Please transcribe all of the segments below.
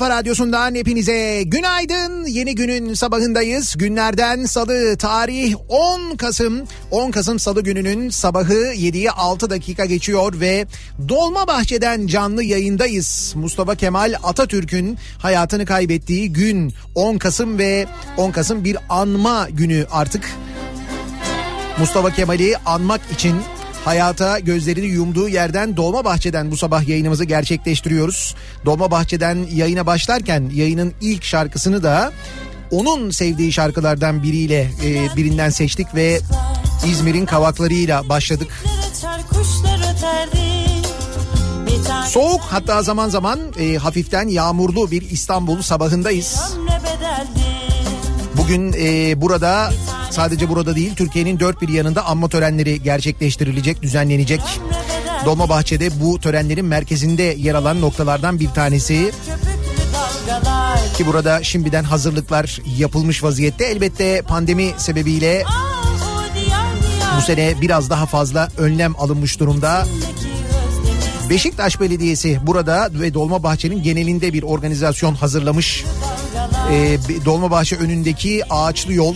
kafa radyosundan hepinize günaydın. Yeni günün sabahındayız. Günlerden salı tarih 10 Kasım. 10 Kasım salı gününün sabahı 7'ye 6 dakika geçiyor ve Dolmabahçe'den canlı yayındayız. Mustafa Kemal Atatürk'ün hayatını kaybettiği gün 10 Kasım ve 10 Kasım bir anma günü artık. Mustafa Kemal'i anmak için hayata gözlerini yumduğu yerden Dolmabahçe'den bu sabah yayınımızı gerçekleştiriyoruz. Dolmabahçe'den yayına başlarken yayının ilk şarkısını da onun sevdiği şarkılardan biriyle e, birinden seçtik ve İzmir'in kavaklarıyla başladık. Soğuk hatta zaman zaman e, hafiften yağmurlu bir İstanbul sabahındayız. Bugün e, burada sadece burada değil Türkiye'nin dört bir yanında anma törenleri gerçekleştirilecek, düzenlenecek. Dolmabahçe'de bu törenlerin merkezinde yer alan noktalardan bir tanesi ki burada şimdiden hazırlıklar yapılmış vaziyette. Elbette pandemi sebebiyle bu sene biraz daha fazla önlem alınmış durumda. Beşiktaş Belediyesi burada ve Dolmabahçe'nin genelinde bir organizasyon hazırlamış. Ee, Dolmabahçe önündeki ağaçlı yol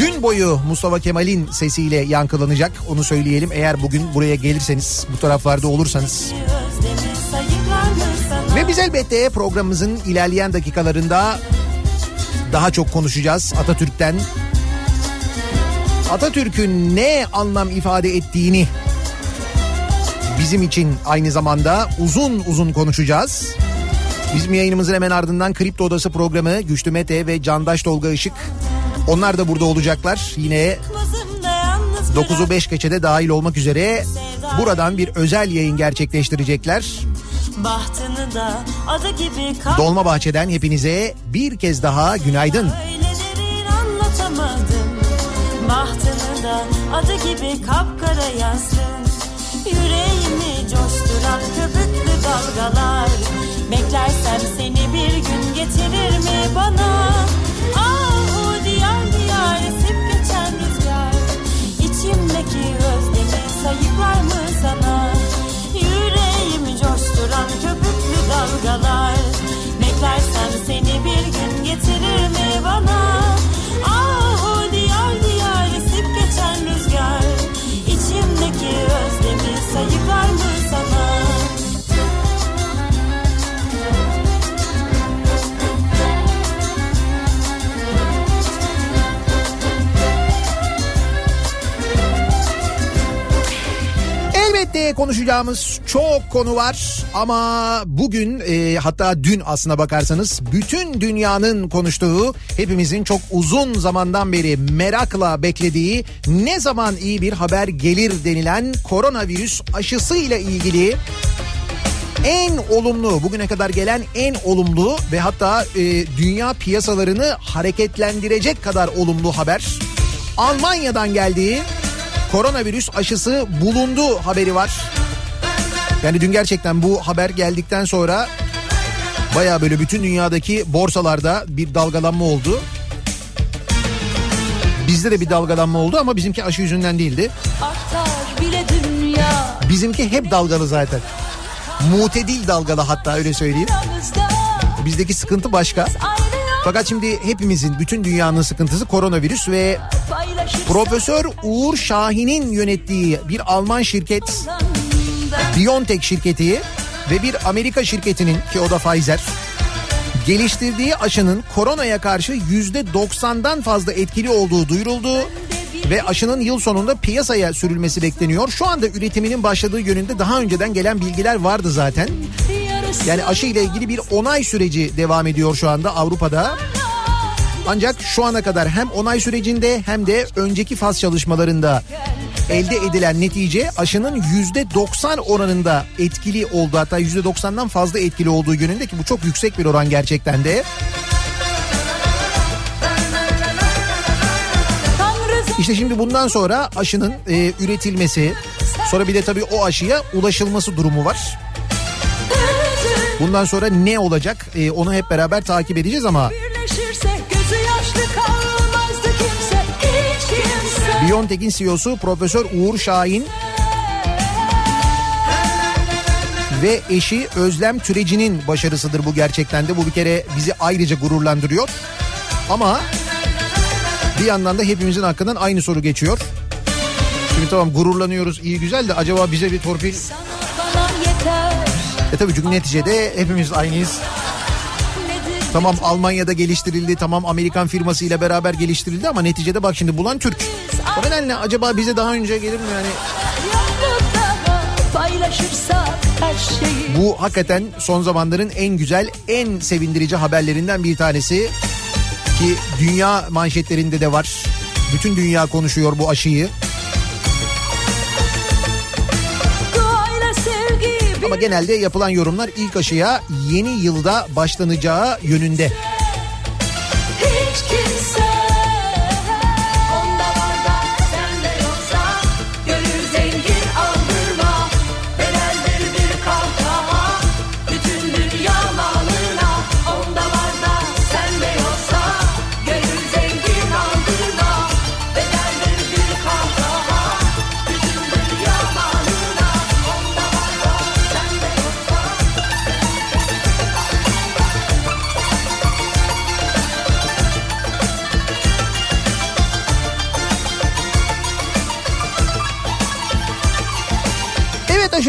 gün boyu Mustafa Kemal'in sesiyle yankılanacak. Onu söyleyelim eğer bugün buraya gelirseniz bu taraflarda olursanız. Ve biz elbette programımızın ilerleyen dakikalarında daha çok konuşacağız Atatürk'ten. Atatürk'ün ne anlam ifade ettiğini bizim için aynı zamanda uzun uzun konuşacağız. Bizim yayınımızın hemen ardından Kripto Odası programı Güçlü Mete ve Candaş Tolga Işık. Onlar da burada olacaklar. Yine Kızım da yalnız 9'u 5 geçede dahil olmak üzere buradan bir özel yayın gerçekleştirecekler. Bahtını da adı gibi Dolmabahçe'den hepinize bir kez daha günaydın. Bahtını da adı gibi kapkara yazdın Yüreğimi coşturan köpüklü dalgalar Beklersem seni bir gün getirir mi bana Ah dalgalar. Beklersem seni bir gün getirir mi bana Elbette konuşacağımız çok konu var ama bugün e, hatta dün aslına bakarsanız bütün dünyanın konuştuğu hepimizin çok uzun zamandan beri merakla beklediği ne zaman iyi bir haber gelir denilen koronavirüs aşısı ile ilgili en olumlu bugüne kadar gelen en olumlu ve hatta e, dünya piyasalarını hareketlendirecek kadar olumlu haber Almanya'dan geldiği koronavirüs aşısı bulundu haberi var. Yani dün gerçekten bu haber geldikten sonra baya böyle bütün dünyadaki borsalarda bir dalgalanma oldu. Bizde de bir dalgalanma oldu ama bizimki aşı yüzünden değildi. Bizimki hep dalgalı zaten. Mutedil dalgalı hatta öyle söyleyeyim. Bizdeki sıkıntı başka. Fakat şimdi hepimizin, bütün dünyanın sıkıntısı koronavirüs ve Profesör Uğur Şahin'in yönettiği bir Alman şirket BioNTech şirketi ve bir Amerika şirketinin ki o da Pfizer geliştirdiği aşının koronaya karşı %90'dan fazla etkili olduğu duyuruldu ve aşının yıl sonunda piyasaya sürülmesi bekleniyor. Şu anda üretiminin başladığı yönünde daha önceden gelen bilgiler vardı zaten. Yani aşı ile ilgili bir onay süreci devam ediyor şu anda Avrupa'da. Ancak şu ana kadar hem onay sürecinde hem de önceki faz çalışmalarında elde edilen netice aşının %90 oranında etkili oldu. Hatta %90'dan fazla etkili olduğu yönünde ki bu çok yüksek bir oran gerçekten de. İşte şimdi bundan sonra aşının e, üretilmesi, sonra bir de tabii o aşıya ulaşılması durumu var. Bundan sonra ne olacak e, onu hep beraber takip edeceğiz ama BioNTech'in CEO'su Profesör Uğur Şahin ve eşi Özlem Türeci'nin başarısıdır bu gerçekten de. Bu bir kere bizi ayrıca gururlandırıyor. Ama bir yandan da hepimizin hakkından aynı soru geçiyor. Şimdi tamam gururlanıyoruz iyi güzel de acaba bize bir torpil... E tabii çünkü neticede hepimiz aynıyız. Tamam Almanya'da geliştirildi, tamam Amerikan firmasıyla beraber geliştirildi ama neticede bak şimdi bulan Türk. O nedenle acaba bize daha önce gelir mi yani? Bu hakikaten son zamanların en güzel, en sevindirici haberlerinden bir tanesi. Ki dünya manşetlerinde de var. Bütün dünya konuşuyor bu aşıyı. Ama genelde yapılan yorumlar ilk aşıya yeni yılda başlanacağı yönünde.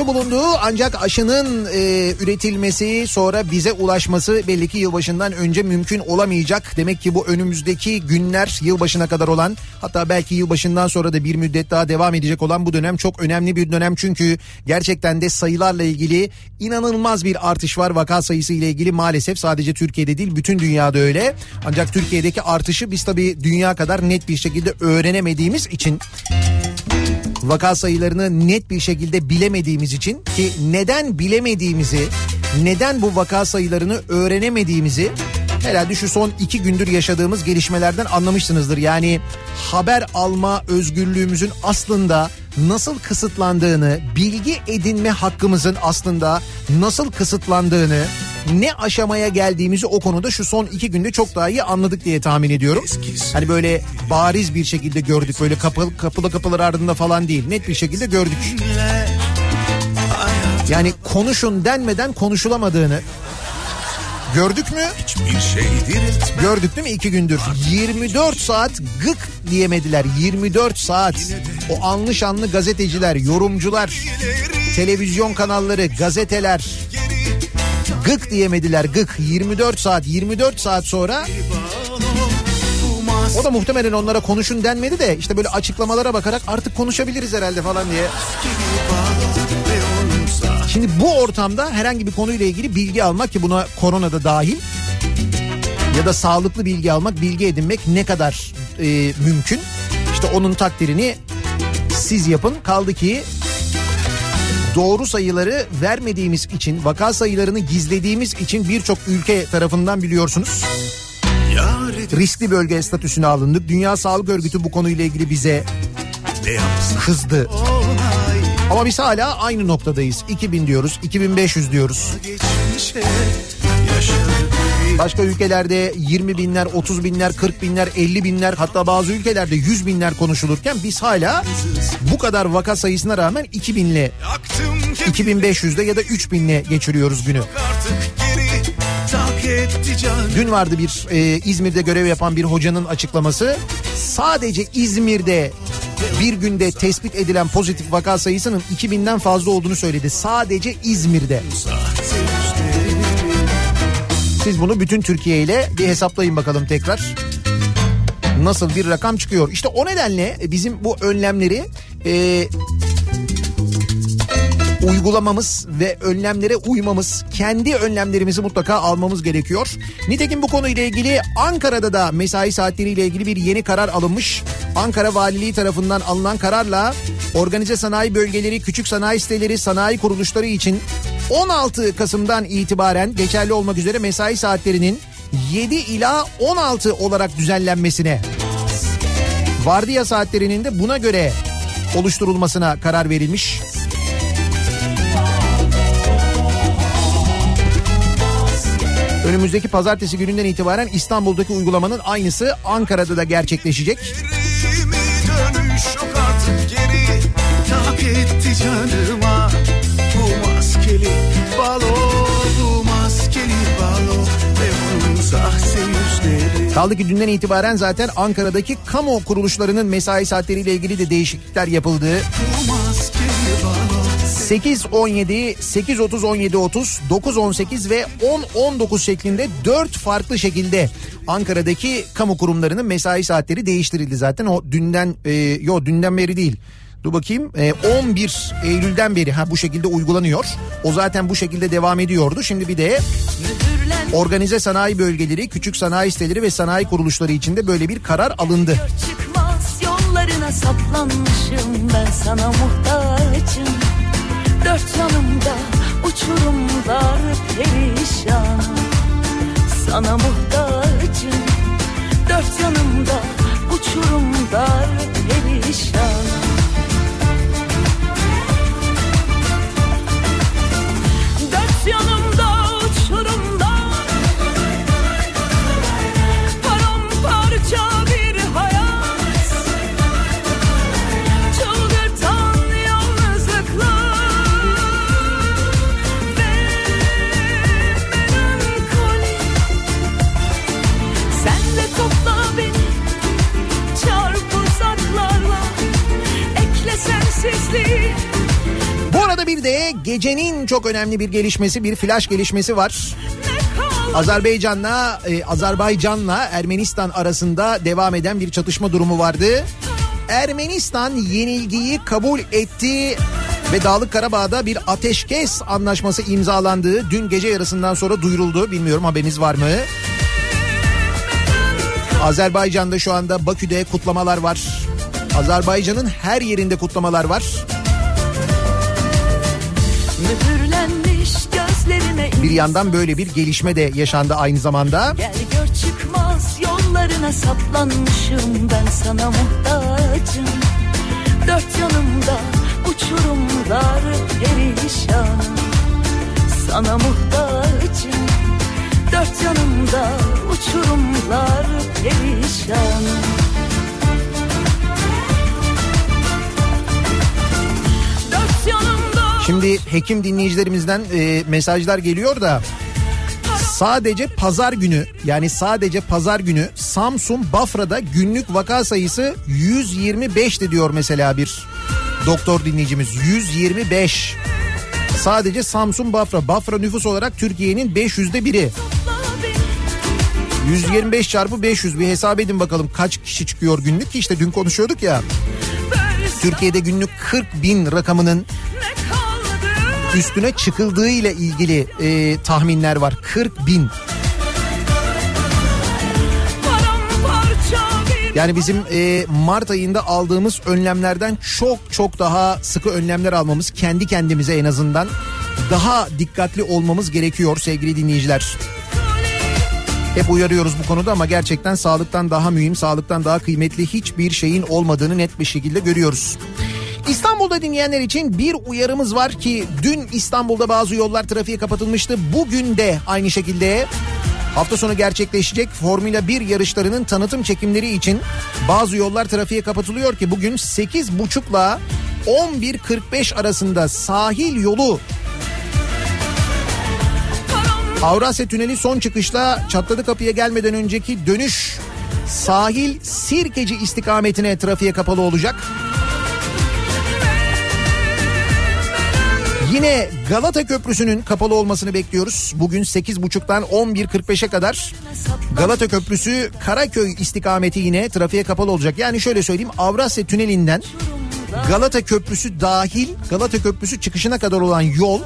Evet aşı bulundu ancak aşının e, üretilmesi sonra bize ulaşması belli ki yılbaşından önce mümkün olamayacak. Demek ki bu önümüzdeki günler yılbaşına kadar olan hatta belki yılbaşından sonra da bir müddet daha devam edecek olan bu dönem çok önemli bir dönem. Çünkü gerçekten de sayılarla ilgili inanılmaz bir artış var vaka sayısı ile ilgili maalesef sadece Türkiye'de değil bütün dünyada öyle. Ancak Türkiye'deki artışı biz tabii dünya kadar net bir şekilde öğrenemediğimiz için vaka sayılarını net bir şekilde bilemediğimiz için ki neden bilemediğimizi, neden bu vaka sayılarını öğrenemediğimizi herhalde şu son iki gündür yaşadığımız gelişmelerden anlamışsınızdır. Yani haber alma özgürlüğümüzün aslında nasıl kısıtlandığını, bilgi edinme hakkımızın aslında nasıl kısıtlandığını, ne aşamaya geldiğimizi o konuda şu son iki günde çok daha iyi anladık diye tahmin ediyorum. Hani böyle bariz bir şekilde gördük böyle kapılı kapılı kapılar ardında falan değil net bir şekilde gördük. Yani konuşun denmeden konuşulamadığını gördük mü? Hiçbir şey diriltmez. Gördük değil mi iki gündür? 24 saat gık diyemediler. 24 saat. O anlı şanlı gazeteciler, yorumcular, televizyon kanalları, gazeteler gık diyemediler gık. 24 saat, 24 saat sonra o da muhtemelen onlara konuşun denmedi de işte böyle açıklamalara bakarak artık konuşabiliriz herhalde falan diye. Şimdi bu ortamda herhangi bir konuyla ilgili bilgi almak ki buna korona da dahil ya da sağlıklı bilgi almak, bilgi edinmek ne kadar e, mümkün? İşte onun takdirini siz yapın. Kaldı ki doğru sayıları vermediğimiz için, vaka sayılarını gizlediğimiz için birçok ülke tarafından biliyorsunuz riskli bölge statüsüne alındık. Dünya Sağlık Örgütü bu konuyla ilgili bize kızdı. Ama biz hala aynı noktadayız. 2000 diyoruz, 2500 diyoruz. Başka ülkelerde 20 binler, 30 binler, 40 binler, 50 binler hatta bazı ülkelerde 100 binler konuşulurken biz hala bu kadar vaka sayısına rağmen 2000 ile Yaktım 2500'de ya da 3000'le geçiriyoruz günü. Dün vardı bir e, İzmir'de görev yapan bir hocanın açıklaması. Sadece İzmir'de bir günde tespit edilen pozitif vaka sayısının 2000'den fazla olduğunu söyledi. Sadece İzmir'de. Siz bunu bütün Türkiye ile bir hesaplayın bakalım tekrar. Nasıl bir rakam çıkıyor? İşte o nedenle bizim bu önlemleri e, uygulamamız ve önlemlere uymamız, kendi önlemlerimizi mutlaka almamız gerekiyor. Nitekim bu konuyla ilgili Ankara'da da mesai saatleriyle ilgili bir yeni karar alınmış. Ankara Valiliği tarafından alınan kararla organize sanayi bölgeleri, küçük sanayi siteleri, sanayi kuruluşları için 16 Kasım'dan itibaren geçerli olmak üzere mesai saatlerinin 7 ila 16 olarak düzenlenmesine vardiya saatlerinin de buna göre oluşturulmasına karar verilmiş. Önümüzdeki pazartesi gününden itibaren İstanbul'daki uygulamanın aynısı Ankara'da da gerçekleşecek. canıma Bu maskeli Kaldı ki dünden itibaren zaten Ankara'daki kamu kuruluşlarının mesai saatleriyle ilgili de değişiklikler yapıldı. Bu maskeli balo 8-17, 8-30-17-30, 9-18 ve 10-19 şeklinde 4 farklı şekilde Ankara'daki kamu kurumlarının mesai saatleri değiştirildi zaten. O dünden, e, yo dünden beri değil. Dur bakayım e, 11 Eylül'den beri ha bu şekilde uygulanıyor. O zaten bu şekilde devam ediyordu. Şimdi bir de organize sanayi bölgeleri, küçük sanayi siteleri ve sanayi kuruluşları içinde böyle bir karar alındı. Çıkmaz yollarına saplanmışım ben sana muhtacım Dört yanımda uçurumlar perişan. Sana muhtacım Dört yanımda uçurumlar perişan de gecenin çok önemli bir gelişmesi, bir flash gelişmesi var. Azerbaycan'la e, Azerbaycan'la Ermenistan arasında devam eden bir çatışma durumu vardı. Ermenistan yenilgiyi kabul etti ve Dağlık Karabağ'da bir ateşkes anlaşması imzalandığı dün gece yarısından sonra duyuruldu. Bilmiyorum haberiniz var mı? Azerbaycan'da şu anda Bakü'de kutlamalar var. Azerbaycan'ın her yerinde kutlamalar var. Bir yandan böyle bir gelişme de yaşandı aynı zamanda. Gel gör çıkmaz yollarına saplanmışım ben sana muhtacım. Dört yanımda uçurumlar perişan. Sana muhtacım. Dört yanımda uçurumlar perişan. Dört yanımda Şimdi hekim dinleyicilerimizden e, mesajlar geliyor da sadece pazar günü yani sadece pazar günü Samsun Bafra'da günlük vaka sayısı 125'ti diyor mesela bir doktor dinleyicimiz 125. Sadece Samsun Bafra. Bafra nüfus olarak Türkiye'nin 500'de biri. 125 çarpı 500 bir hesap edin bakalım kaç kişi çıkıyor günlük ki işte dün konuşuyorduk ya. Türkiye'de günlük 40 bin rakamının üstüne çıkıldığı ile ilgili e, tahminler var. 40 bin. Yani bizim e, Mart ayında aldığımız önlemlerden çok çok daha sıkı önlemler almamız kendi kendimize en azından daha dikkatli olmamız gerekiyor sevgili dinleyiciler. Hep uyarıyoruz bu konuda ama gerçekten sağlıktan daha mühim, sağlıktan daha kıymetli hiçbir şeyin olmadığını net bir şekilde görüyoruz. İstanbul'da dinleyenler için bir uyarımız var ki dün İstanbul'da bazı yollar trafiğe kapatılmıştı. Bugün de aynı şekilde hafta sonu gerçekleşecek Formula 1 yarışlarının tanıtım çekimleri için bazı yollar trafiğe kapatılıyor ki bugün 8.30'la 11.45 arasında sahil yolu Avrasya Tüneli son çıkışla çatladı kapıya gelmeden önceki dönüş sahil Sirkeci istikametine trafiğe kapalı olacak. Yine Galata Köprüsü'nün kapalı olmasını bekliyoruz. Bugün 8.30'dan 11.45'e kadar Galata Köprüsü Karaköy istikameti yine trafiğe kapalı olacak. Yani şöyle söyleyeyim Avrasya Tüneli'nden Galata Köprüsü dahil Galata Köprüsü çıkışına kadar olan yol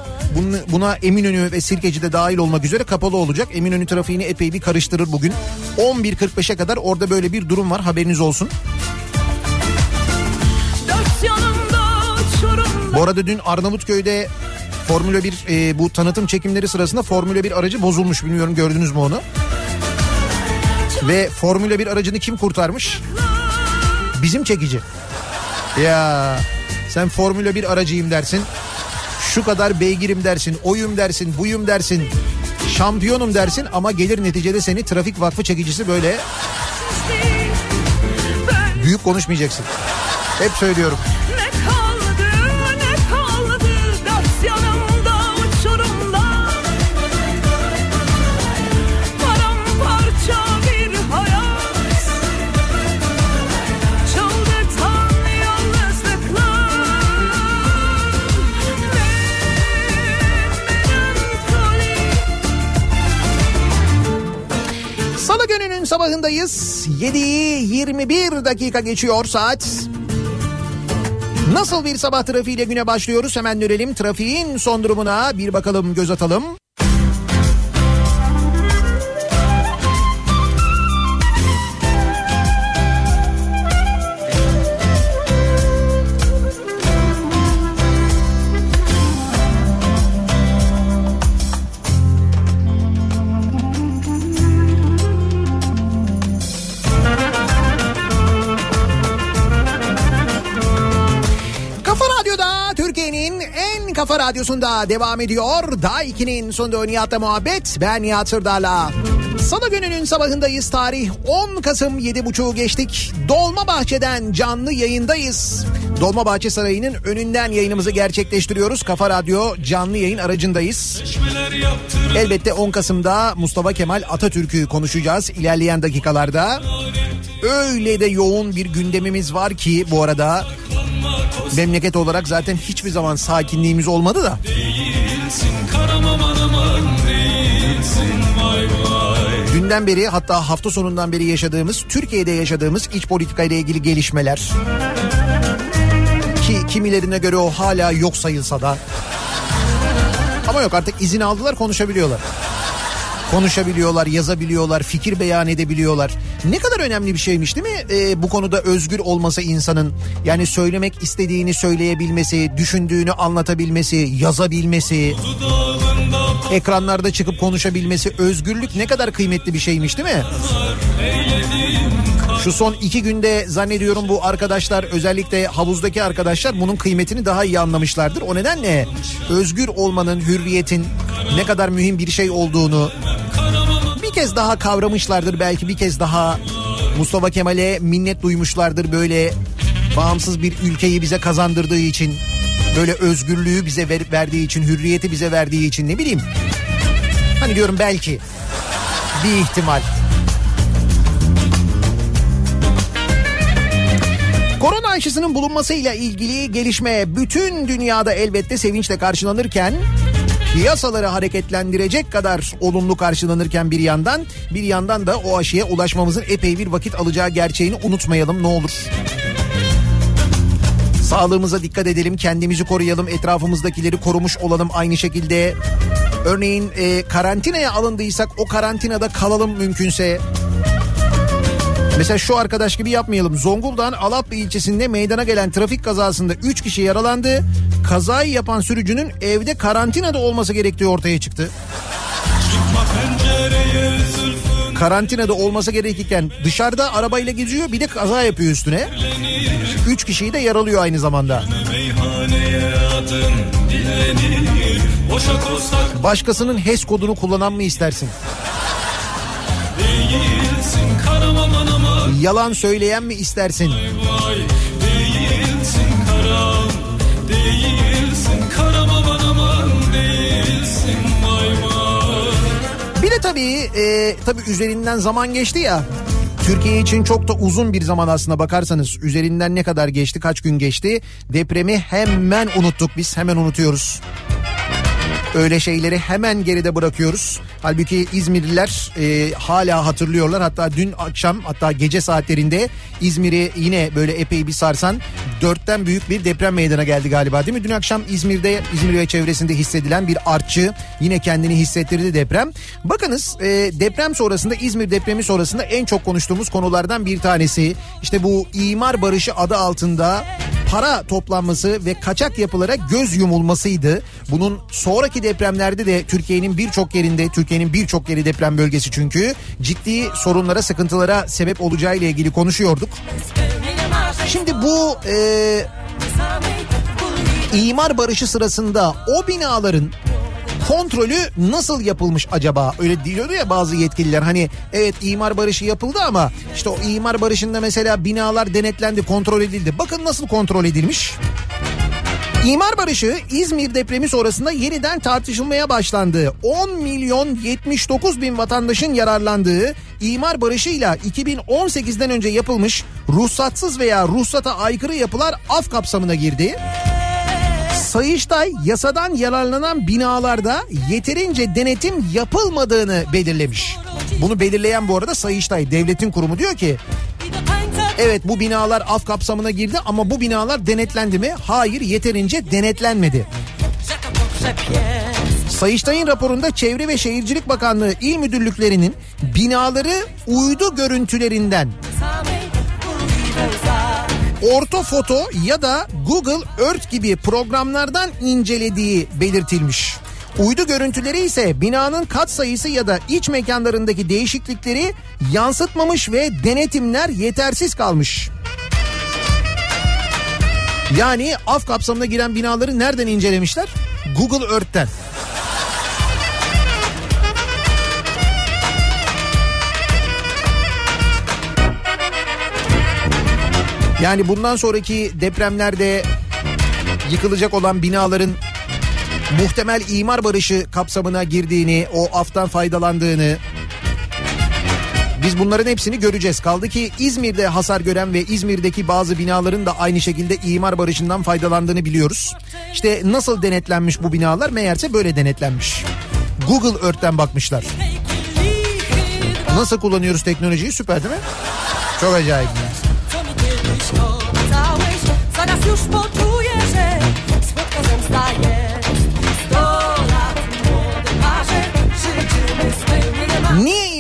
buna Eminönü ve Sirkeci'de dahil olmak üzere kapalı olacak. Eminönü trafiğini epey bir karıştırır bugün. 11.45'e kadar orada böyle bir durum var haberiniz olsun. Bu arada dün Arnavutköy'de Formula 1 e, bu tanıtım çekimleri sırasında Formula 1 aracı bozulmuş bilmiyorum gördünüz mü onu? Ve Formula 1 aracını kim kurtarmış? Bizim çekici. Ya sen Formula 1 aracıyım dersin. Şu kadar beygirim dersin, oyum dersin, buyum dersin. Şampiyonum dersin ama gelir neticede seni trafik vakfı çekicisi böyle büyük konuşmayacaksın. Hep söylüyorum. 7'yi 21 dakika geçiyor saat. Nasıl bir sabah trafiğiyle güne başlıyoruz? Hemen dönelim trafiğin son durumuna bir bakalım göz atalım. Radyosunda devam ediyor. Daha 2'nin sonunda Nihat'la muhabbet. Ben Nihat Sırdar'la. Salı gününün sabahındayız. Tarih 10 Kasım 7.30'u geçtik. Dolmabahçe'den canlı yayındayız. Dolmabahçe Sarayı'nın önünden yayınımızı gerçekleştiriyoruz. Kafa Radyo canlı yayın aracındayız. Elbette 10 Kasım'da Mustafa Kemal Atatürk'ü konuşacağız ilerleyen dakikalarda. Öyle de yoğun bir gündemimiz var ki bu arada memleket olarak zaten hiçbir zaman sakinliğimiz olmadı da. Dünden beri hatta hafta sonundan beri yaşadığımız, Türkiye'de yaşadığımız iç politika ile ilgili gelişmeler. Ki kimilerine göre o hala yok sayılsa da. Ama yok artık izin aldılar konuşabiliyorlar. Konuşabiliyorlar, yazabiliyorlar, fikir beyan edebiliyorlar. Ne kadar önemli bir şeymiş değil mi? Ee, bu konuda özgür olması insanın. Yani söylemek istediğini söyleyebilmesi, düşündüğünü anlatabilmesi, yazabilmesi, ekranlarda çıkıp konuşabilmesi, özgürlük ne kadar kıymetli bir şeymiş değil mi? Şu son iki günde zannediyorum bu arkadaşlar özellikle havuzdaki arkadaşlar bunun kıymetini daha iyi anlamışlardır. O nedenle özgür olmanın, hürriyetin ne kadar mühim bir şey olduğunu kez daha kavramışlardır belki bir kez daha Mustafa Kemal'e minnet duymuşlardır böyle bağımsız bir ülkeyi bize kazandırdığı için böyle özgürlüğü bize ver- verdiği için hürriyeti bize verdiği için ne bileyim hani diyorum belki bir ihtimal. Korona aşısının bulunmasıyla ilgili gelişme bütün dünyada elbette sevinçle karşılanırken piyasaları hareketlendirecek kadar olumlu karşılanırken bir yandan bir yandan da o aşıya ulaşmamızın epey bir vakit alacağı gerçeğini unutmayalım ne olur. Sağlığımıza dikkat edelim, kendimizi koruyalım, etrafımızdakileri korumuş olalım aynı şekilde. Örneğin e, karantinaya alındıysak o karantinada kalalım mümkünse. Mesela şu arkadaş gibi yapmayalım. Zonguldak'ın Alaplı ilçesinde meydana gelen trafik kazasında 3 kişi yaralandı. Kazayı yapan sürücünün evde karantinada olması gerektiği ortaya çıktı. Karantinada olması gerekirken dışarıda arabayla geziyor bir de kaza yapıyor üstüne. 3 kişiyi de yaralıyor aynı zamanda. Başkasının HES kodunu kullanan mı istersin? Yalan söyleyen mi istersin? vay karam Değilsin. Karam aman aman Değilsin vay vay. Bir de tabii e, tabii üzerinden zaman geçti ya. Türkiye için çok da uzun bir zaman aslında bakarsanız. Üzerinden ne kadar geçti kaç gün geçti? Depremi hemen unuttuk. Biz hemen unutuyoruz. Öyle şeyleri hemen geride bırakıyoruz. Halbuki İzmirliler e, hala hatırlıyorlar. Hatta dün akşam hatta gece saatlerinde İzmir'i yine böyle epey bir sarsan dörtten büyük bir deprem meydana geldi galiba değil mi? Dün akşam İzmir'de İzmir ve çevresinde hissedilen bir artçı yine kendini hissettirdi deprem. Bakınız e, deprem sonrasında İzmir depremi sonrasında en çok konuştuğumuz konulardan bir tanesi işte bu imar barışı adı altında para toplanması ve kaçak yapılara göz yumulmasıydı. Bunun sonraki depremlerde de Türkiye'nin birçok yerinde, Türkiye'nin birçok yeri deprem bölgesi çünkü ciddi sorunlara, sıkıntılara sebep olacağı ile ilgili konuşuyorduk. Şimdi bu e, imar barışı sırasında o binaların kontrolü nasıl yapılmış acaba? Öyle diyordu ya bazı yetkililer hani evet imar barışı yapıldı ama işte o imar barışında mesela binalar denetlendi, kontrol edildi. Bakın nasıl kontrol edilmiş? İmar barışı İzmir depremi sonrasında yeniden tartışılmaya başlandı. 10 milyon 79 bin vatandaşın yararlandığı imar barışıyla 2018'den önce yapılmış ruhsatsız veya ruhsata aykırı yapılar af kapsamına girdi. Sayıştay yasadan yararlanan binalarda yeterince denetim yapılmadığını belirlemiş. Bunu belirleyen bu arada Sayıştay devletin kurumu diyor ki evet bu binalar af kapsamına girdi ama bu binalar denetlendi mi? Hayır yeterince denetlenmedi. Sayıştay'ın raporunda Çevre ve Şehircilik Bakanlığı il müdürlüklerinin binaları uydu görüntülerinden ortofoto ya da Google Earth gibi programlardan incelediği belirtilmiş. Uydu görüntüleri ise binanın kat sayısı ya da iç mekanlarındaki değişiklikleri yansıtmamış ve denetimler yetersiz kalmış. Yani af kapsamına giren binaları nereden incelemişler? Google Earth'ten. Yani bundan sonraki depremlerde yıkılacak olan binaların muhtemel imar barışı kapsamına girdiğini, o aftan faydalandığını biz bunların hepsini göreceğiz. Kaldı ki İzmir'de hasar gören ve İzmir'deki bazı binaların da aynı şekilde imar barışından faydalandığını biliyoruz. İşte nasıl denetlenmiş bu binalar meğerse böyle denetlenmiş. Google Earth'ten bakmışlar. Nasıl kullanıyoruz teknolojiyi süper değil mi? Çok acayip. Zaraz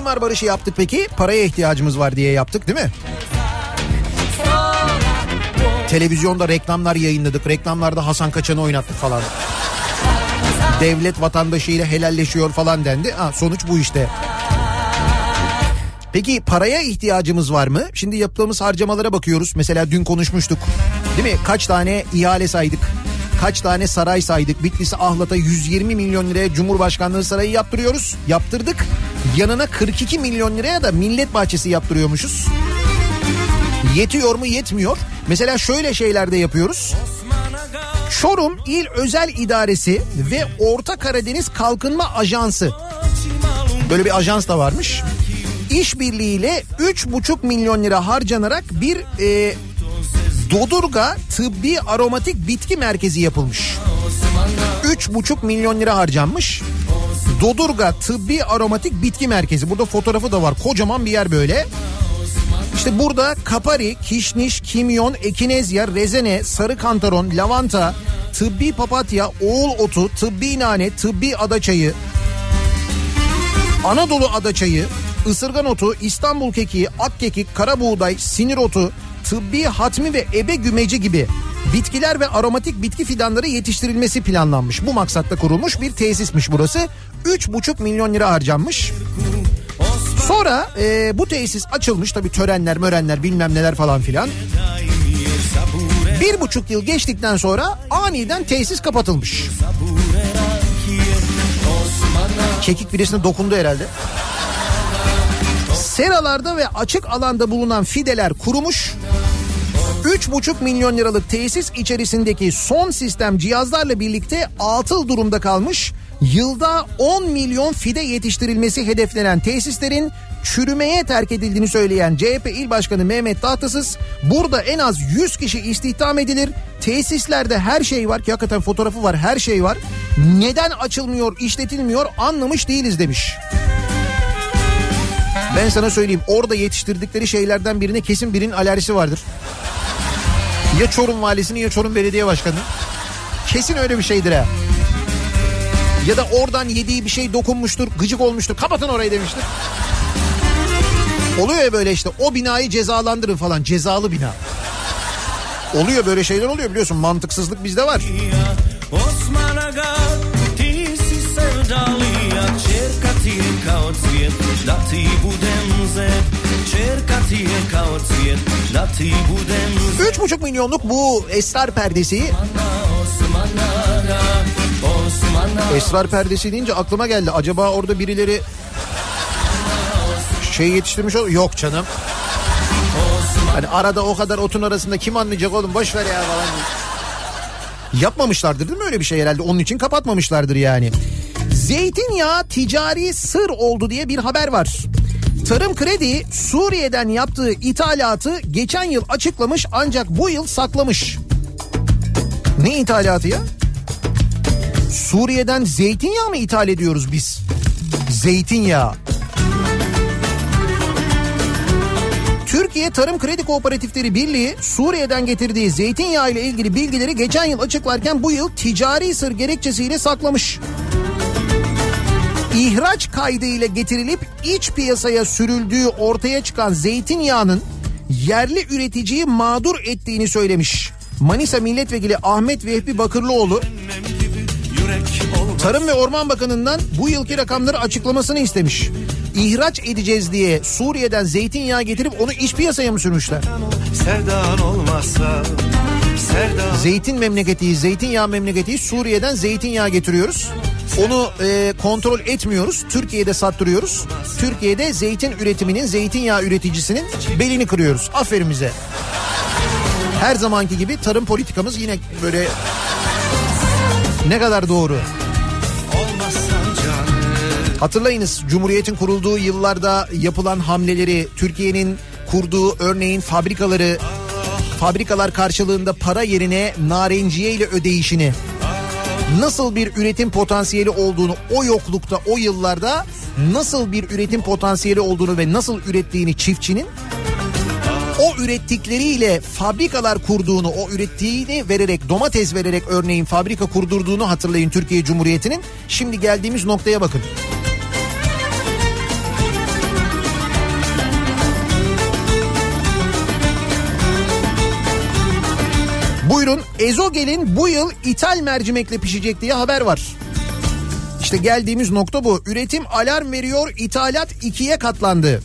Kadınlar Barışı yaptık peki? Paraya ihtiyacımız var diye yaptık değil mi? Televizyonda reklamlar yayınladık. Reklamlarda Hasan Kaçan'ı oynattık falan. Devlet vatandaşıyla helalleşiyor falan dendi. Ha, sonuç bu işte. Peki paraya ihtiyacımız var mı? Şimdi yaptığımız harcamalara bakıyoruz. Mesela dün konuşmuştuk. Değil mi? Kaç tane ihale saydık? Kaç tane saray saydık? Bitlis'e Ahlat'a 120 milyon liraya Cumhurbaşkanlığı sarayı yaptırıyoruz. Yaptırdık. Yanına 42 milyon liraya da millet bahçesi yaptırıyormuşuz. Yetiyor mu? Yetmiyor. Mesela şöyle şeyler de yapıyoruz. Çorum İl Özel İdaresi ve Orta Karadeniz Kalkınma Ajansı. Böyle bir ajans da varmış. İşbirliğiyle 3,5 milyon lira harcanarak bir e, Dodurga Tıbbi Aromatik Bitki Merkezi yapılmış. 3,5 milyon lira harcanmış. Dodurga Tıbbi Aromatik Bitki Merkezi. Burada fotoğrafı da var. Kocaman bir yer böyle. İşte burada kapari, kişniş, kimyon, ekinezya, rezene, sarı kantaron, lavanta, tıbbi papatya, oğul otu, tıbbi nane, tıbbi adaçayı, Anadolu adaçayı, ısırgan otu, İstanbul kekiği, ak kekik, kara buğday, sinir otu, tıbbi hatmi ve ebe gümeci gibi bitkiler ve aromatik bitki fidanları yetiştirilmesi planlanmış. Bu maksatla kurulmuş bir tesismiş burası. 3,5 milyon lira harcanmış. Sonra e, bu tesis açılmış tabii törenler mörenler bilmem neler falan filan. Bir buçuk yıl geçtikten sonra aniden tesis kapatılmış. Kekik birisine dokundu herhalde. Seralarda ve açık alanda bulunan fideler kurumuş. 3,5 milyon liralık tesis içerisindeki son sistem cihazlarla birlikte atıl durumda kalmış. Yılda 10 milyon fide yetiştirilmesi hedeflenen tesislerin çürümeye terk edildiğini söyleyen CHP İl Başkanı Mehmet Tahtasız burada en az 100 kişi istihdam edilir. Tesislerde her şey var ki hakikaten fotoğrafı var her şey var. Neden açılmıyor işletilmiyor anlamış değiliz demiş. Ben sana söyleyeyim orada yetiştirdikleri şeylerden birine kesin birinin alerjisi vardır. Ya Çorum Valisi'nin ya Çorum Belediye Başkanı. Kesin öyle bir şeydir ha. Ya da oradan yediği bir şey dokunmuştur, gıcık olmuştur. Kapatın orayı demiştir. Oluyor ya böyle işte o binayı cezalandırın falan cezalı bina. Oluyor böyle şeyler oluyor biliyorsun mantıksızlık bizde var. Osman Aga ti cvijet Da ti budem zet 3,5 milyonluk bu esrar perdesi Esrar perdesi deyince aklıma geldi. Acaba orada birileri şey yetiştirmiş ol Yok canım. Hani arada o kadar otun arasında kim anlayacak oğlum boş ver ya falan. Yapmamışlardır değil mi öyle bir şey herhalde? Onun için kapatmamışlardır yani. Zeytinyağı ticari sır oldu diye bir haber var. Tarım Kredi Suriye'den yaptığı ithalatı geçen yıl açıklamış ancak bu yıl saklamış. Ne ithalatı ya? Suriye'den zeytinyağı mı ithal ediyoruz biz? Zeytinyağı. Türkiye Tarım Kredi Kooperatifleri Birliği Suriye'den getirdiği zeytinyağı ile ilgili bilgileri geçen yıl açıklarken bu yıl ticari sır gerekçesiyle saklamış. İhraç kaydı ile getirilip iç piyasaya sürüldüğü ortaya çıkan zeytinyağının yerli üreticiyi mağdur ettiğini söylemiş. Manisa Milletvekili Ahmet Vehbi Bakırlıoğlu Tarım ve Orman Bakanı'ndan bu yılki rakamları açıklamasını istemiş. İhraç edeceğiz diye Suriye'den zeytinyağı getirip onu iç piyasaya mı sürmüşler? Sevdan olmazsa Zeytin memleketiyiz, zeytinyağı memleketiyiz. Suriye'den zeytinyağı getiriyoruz. Onu e, kontrol etmiyoruz. Türkiye'de sattırıyoruz. Türkiye'de zeytin üretiminin, zeytinyağı üreticisinin belini kırıyoruz. Aferin bize. Her zamanki gibi tarım politikamız yine böyle ne kadar doğru. Hatırlayınız Cumhuriyet'in kurulduğu yıllarda yapılan hamleleri, Türkiye'nin kurduğu örneğin fabrikaları, fabrikalar karşılığında para yerine narenciye ile ödeyişini, nasıl bir üretim potansiyeli olduğunu o yoklukta o yıllarda nasıl bir üretim potansiyeli olduğunu ve nasıl ürettiğini çiftçinin o ürettikleriyle fabrikalar kurduğunu, o ürettiğini vererek, domates vererek örneğin fabrika kurdurduğunu hatırlayın Türkiye Cumhuriyeti'nin. Şimdi geldiğimiz noktaya bakın. Buyurun Ezogel'in bu yıl ithal mercimekle pişecek diye haber var. İşte geldiğimiz nokta bu. Üretim alarm veriyor, ithalat ikiye katlandı.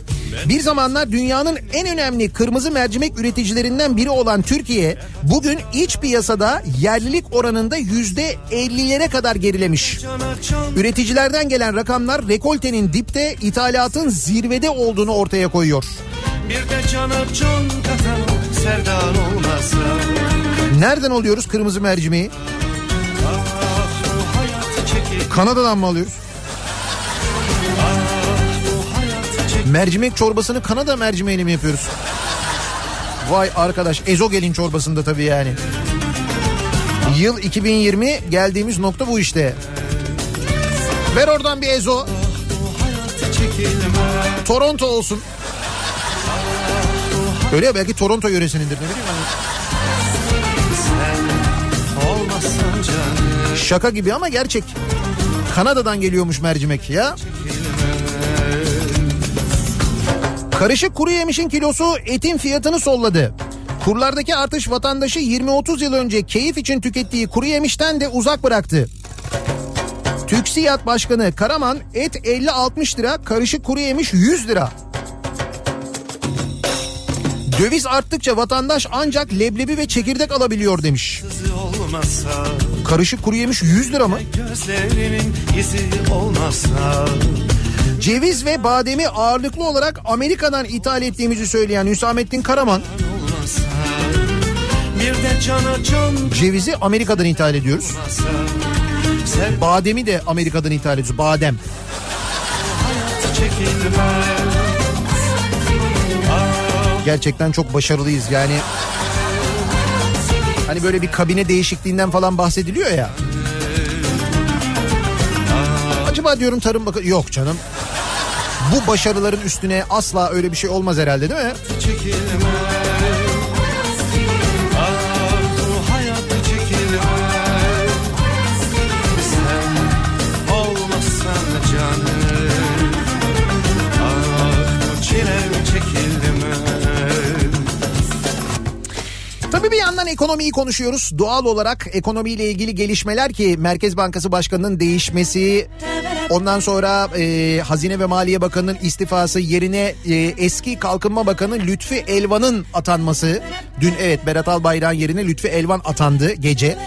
Bir zamanlar dünyanın en önemli kırmızı mercimek üreticilerinden biri olan Türkiye bugün iç piyasada yerlilik oranında yüzde 50'lere kadar gerilemiş. Üreticilerden gelen rakamlar rekoltenin dipte, ithalatın zirvede olduğunu ortaya koyuyor. Bir de can katan sevdan olmasa Nereden alıyoruz kırmızı mercimeği? Ah Kanada'dan mı alıyoruz? çekil Mercimek çorbasını Kanada mercimeğiyle mi yapıyoruz? Vay arkadaş ezogelin çorbasında tabii yani. Yıl 2020 geldiğimiz nokta bu işte. Ver oradan bir ezo. Toronto olsun. Öyle ya belki Toronto yöresindedir ne bileyim Şaka gibi ama gerçek. Kanada'dan geliyormuş mercimek ya. Karışık kuru yemişin kilosu etin fiyatını solladı. Kurlardaki artış vatandaşı 20-30 yıl önce keyif için tükettiği kuru yemişten de uzak bıraktı. TÜKSİAD Başkanı Karaman et 50-60 lira, karışık kuru yemiş 100 lira. Döviz arttıkça vatandaş ancak leblebi ve çekirdek alabiliyor demiş. Olmasa Karışık kuru yemiş 100 lira mı? Ceviz ve bademi ağırlıklı olarak Amerika'dan ithal ettiğimizi söyleyen Hüsamettin Karaman cevizi Amerika'dan ithal ediyoruz. Bademi de Amerika'dan ithal ediyoruz. Badem. Gerçekten çok başarılıyız yani. Hani böyle bir kabine değişikliğinden falan bahsediliyor ya. Acaba diyorum Tarım Bakanı... Yok canım. Bu başarıların üstüne asla öyle bir şey olmaz herhalde değil mi? çekilmez yandan ekonomiyi konuşuyoruz. Doğal olarak ekonomiyle ilgili gelişmeler ki Merkez Bankası Başkanı'nın değişmesi, ondan sonra e, Hazine ve Maliye Bakanı'nın istifası yerine e, eski Kalkınma Bakanı Lütfi Elvan'ın atanması. Dün evet Berat Albayrak'ın yerine Lütfi Elvan atandı gece.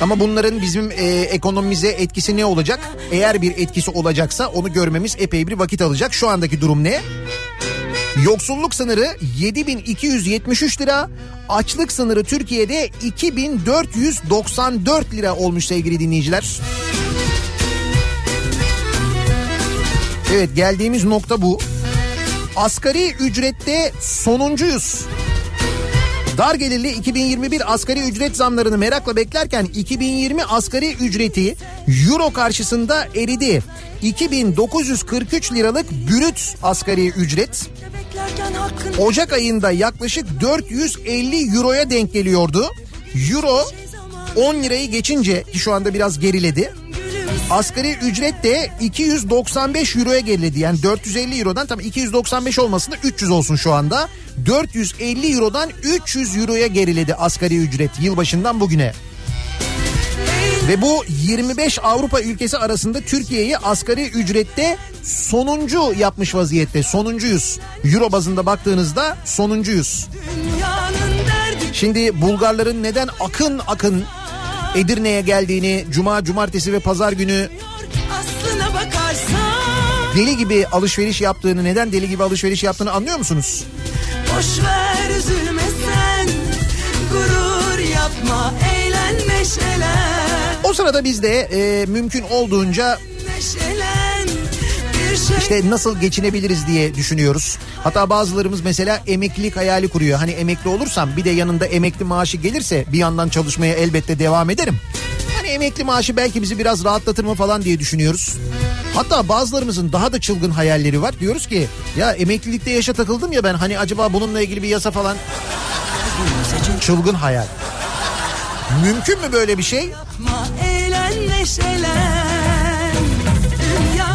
Ama bunların bizim e, ekonomimize etkisi ne olacak? Eğer bir etkisi olacaksa onu görmemiz epey bir vakit alacak. Şu andaki durum ne? Yoksulluk sınırı 7273 lira, açlık sınırı Türkiye'de 2494 lira olmuş sevgili dinleyiciler. Evet geldiğimiz nokta bu. Asgari ücrette sonuncuyuz. Dar gelirli 2021 asgari ücret zamlarını merakla beklerken 2020 asgari ücreti euro karşısında eridi. 2943 liralık brüt asgari ücret Ocak ayında yaklaşık 450 euroya denk geliyordu. Euro 10 lirayı geçince ki şu anda biraz geriledi. Asgari ücret de 295 euroya geriledi. Yani 450 eurodan tam 295 olmasın da 300 olsun şu anda. 450 eurodan 300 euroya geriledi asgari ücret yılbaşından bugüne. Ve bu 25 Avrupa ülkesi arasında Türkiye'yi asgari ücrette sonuncu yapmış vaziyette. Sonuncuyuz. Euro bazında baktığınızda sonuncuyuz. Şimdi Bulgarların neden akın akın Edirne'ye geldiğini cuma, cumartesi ve pazar günü deli gibi alışveriş yaptığını, neden deli gibi alışveriş yaptığını anlıyor musunuz? boş ver üzülme sen Gurur yapma eğlen neşelen O sırada biz de e, mümkün olduğunca işte nasıl geçinebiliriz diye düşünüyoruz. Hatta bazılarımız mesela emeklilik hayali kuruyor. Hani emekli olursam bir de yanında emekli maaşı gelirse bir yandan çalışmaya elbette devam ederim. Hani emekli maaşı belki bizi biraz rahatlatır mı falan diye düşünüyoruz. Hatta bazılarımızın daha da çılgın hayalleri var. Diyoruz ki ya emeklilikte yaşa takıldım ya ben hani acaba bununla ilgili bir yasa falan. Çılgın hayal. Mümkün mü böyle bir şey?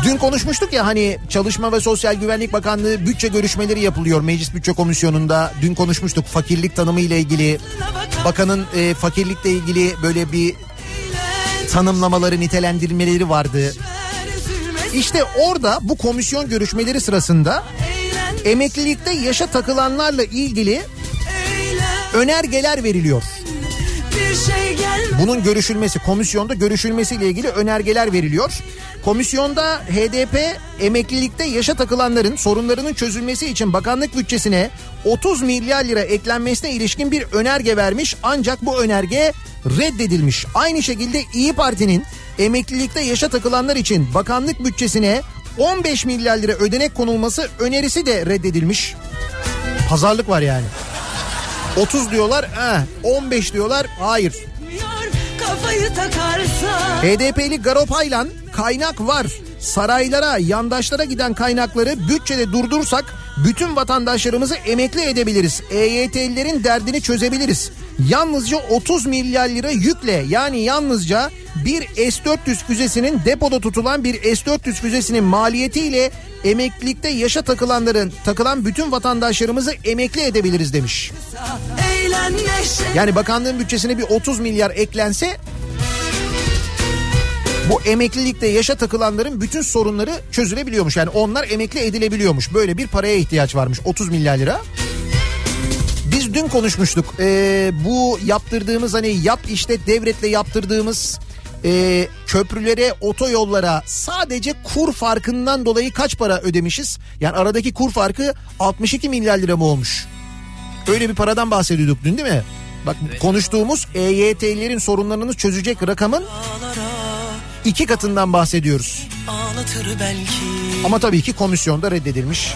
Dün konuşmuştuk ya hani Çalışma ve Sosyal Güvenlik Bakanlığı bütçe görüşmeleri yapılıyor Meclis Bütçe Komisyonu'nda. Dün konuşmuştuk fakirlik tanımı ile ilgili. Bakanın e, fakirlikle ilgili böyle bir tanımlamaları, nitelendirmeleri vardı. İşte orada bu komisyon görüşmeleri sırasında emeklilikte yaşa takılanlarla ilgili önergeler veriliyor. Şey Bunun görüşülmesi, komisyonda görüşülmesiyle ilgili önergeler veriliyor. Komisyonda HDP emeklilikte yaşa takılanların sorunlarının çözülmesi için bakanlık bütçesine 30 milyar lira eklenmesine ilişkin bir önerge vermiş ancak bu önerge reddedilmiş. Aynı şekilde İyi Parti'nin emeklilikte yaşa takılanlar için bakanlık bütçesine 15 milyar lira ödenek konulması önerisi de reddedilmiş. Pazarlık var yani. 30 diyorlar, eh, 15 diyorlar, hayır. HDP'li Garop Aylan kaynak var. Saraylara, yandaşlara giden kaynakları bütçede durdursak bütün vatandaşlarımızı emekli edebiliriz. EYT'lilerin derdini çözebiliriz. Yalnızca 30 milyar lira yükle yani yalnızca bir S-400 füzesinin depoda tutulan bir S-400 füzesinin maliyetiyle emeklilikte yaşa takılanların takılan bütün vatandaşlarımızı emekli edebiliriz demiş. Yani bakanlığın bütçesine bir 30 milyar eklense bu emeklilikte yaşa takılanların bütün sorunları çözülebiliyormuş. Yani onlar emekli edilebiliyormuş. Böyle bir paraya ihtiyaç varmış 30 milyar lira. Biz dün konuşmuştuk. Ee, bu yaptırdığımız hani yap işte devletle yaptırdığımız e, köprülere, otoyollara sadece kur farkından dolayı kaç para ödemişiz? Yani aradaki kur farkı 62 milyar lira mı olmuş? Öyle bir paradan bahsediyorduk dün değil mi? Bak konuştuğumuz EYT'lilerin sorunlarını çözecek rakamın iki katından bahsediyoruz. Ama tabii ki komisyonda reddedilmiş.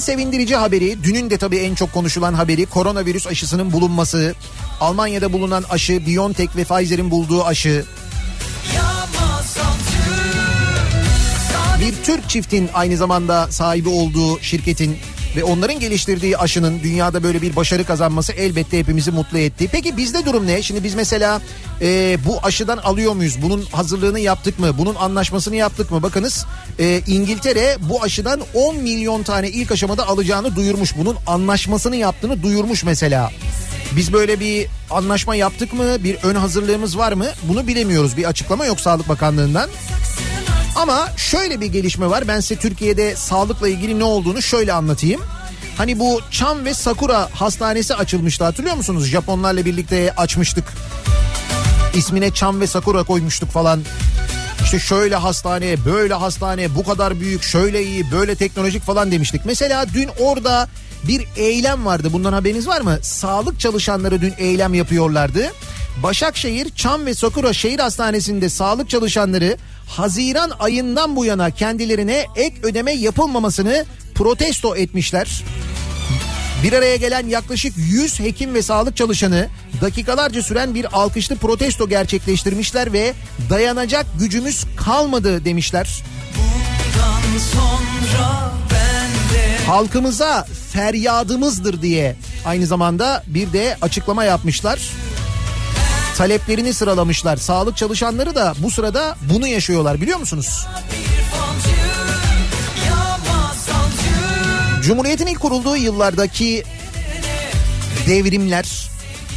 Sevindirici haberi, dünün de tabii en çok konuşulan haberi koronavirüs aşısının bulunması. Almanya'da bulunan aşı, BioNTech ve Pfizer'in bulduğu aşı. Bir Türk çiftin aynı zamanda sahibi olduğu şirketin ve onların geliştirdiği aşının dünyada böyle bir başarı kazanması elbette hepimizi mutlu etti. Peki bizde durum ne? Şimdi biz mesela e, bu aşıdan alıyor muyuz? Bunun hazırlığını yaptık mı? Bunun anlaşmasını yaptık mı? Bakınız e, İngiltere bu aşıdan 10 milyon tane ilk aşamada alacağını duyurmuş. Bunun anlaşmasını yaptığını duyurmuş mesela. Biz böyle bir anlaşma yaptık mı? Bir ön hazırlığımız var mı? Bunu bilemiyoruz. Bir açıklama yok Sağlık Bakanlığı'ndan. Ama şöyle bir gelişme var. Ben size Türkiye'de sağlıkla ilgili ne olduğunu şöyle anlatayım. Hani bu Çam ve Sakura hastanesi açılmıştı hatırlıyor musunuz? Japonlarla birlikte açmıştık. İsmine Çam ve Sakura koymuştuk falan. İşte şöyle hastane, böyle hastane, bu kadar büyük, şöyle iyi, böyle teknolojik falan demiştik. Mesela dün orada bir eylem vardı. Bundan haberiniz var mı? Sağlık çalışanları dün eylem yapıyorlardı. Başakşehir Çam ve Sakura Şehir Hastanesi'nde sağlık çalışanları Haziran ayından bu yana kendilerine ek ödeme yapılmamasını protesto etmişler. Bir araya gelen yaklaşık 100 hekim ve sağlık çalışanı dakikalarca süren bir alkışlı protesto gerçekleştirmişler ve dayanacak gücümüz kalmadı demişler. Bende Halkımıza feryadımızdır diye aynı zamanda bir de açıklama yapmışlar. Taleplerini sıralamışlar. Sağlık çalışanları da bu sırada bunu yaşıyorlar biliyor musunuz? Cumhuriyet'in ilk kurulduğu yıllardaki devrimler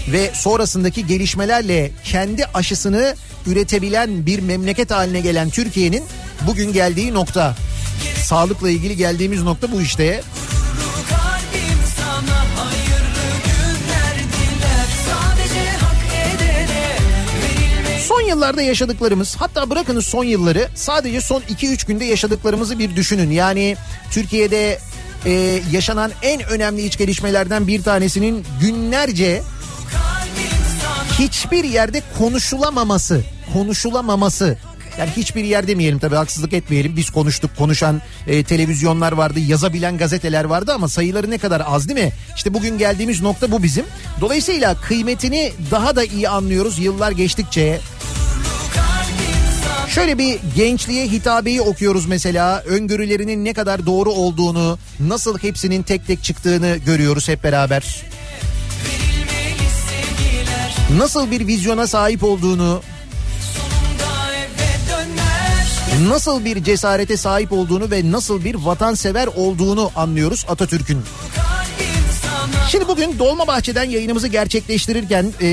ve sonrasındaki gelişmelerle kendi aşısını üretebilen bir memleket haline gelen Türkiye'nin bugün geldiği nokta. Sağlıkla ilgili geldiğimiz nokta bu işte. Yıllarda yaşadıklarımız hatta bırakınız son yılları sadece son 2-3 günde yaşadıklarımızı bir düşünün. Yani Türkiye'de e, yaşanan en önemli iç gelişmelerden bir tanesinin günlerce hiçbir yerde konuşulamaması, konuşulamaması. Yani hiçbir yer demeyelim tabii haksızlık etmeyelim. Biz konuştuk, konuşan e, televizyonlar vardı, yazabilen gazeteler vardı ama sayıları ne kadar az değil mi? İşte bugün geldiğimiz nokta bu bizim. Dolayısıyla kıymetini daha da iyi anlıyoruz yıllar geçtikçe. Şöyle bir gençliğe hitabeyi okuyoruz mesela. Öngörülerinin ne kadar doğru olduğunu, nasıl hepsinin tek tek çıktığını görüyoruz hep beraber. Nasıl bir vizyona sahip olduğunu, nasıl bir cesarete sahip olduğunu ve nasıl bir vatansever olduğunu anlıyoruz Atatürk'ün. Şimdi bugün Dolmabahçe'den yayınımızı gerçekleştirirken e,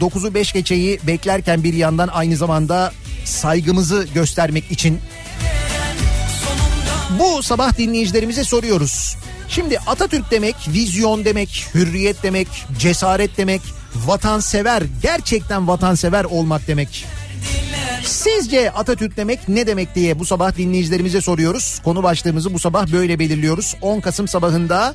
9'u 5 geçeyi beklerken bir yandan aynı zamanda saygımızı göstermek için bu sabah dinleyicilerimize soruyoruz. Şimdi Atatürk demek, vizyon demek, hürriyet demek, cesaret demek, vatansever, gerçekten vatansever olmak demek. Sizce Atatürk demek ne demek diye bu sabah dinleyicilerimize soruyoruz. Konu başlığımızı bu sabah böyle belirliyoruz. 10 Kasım sabahında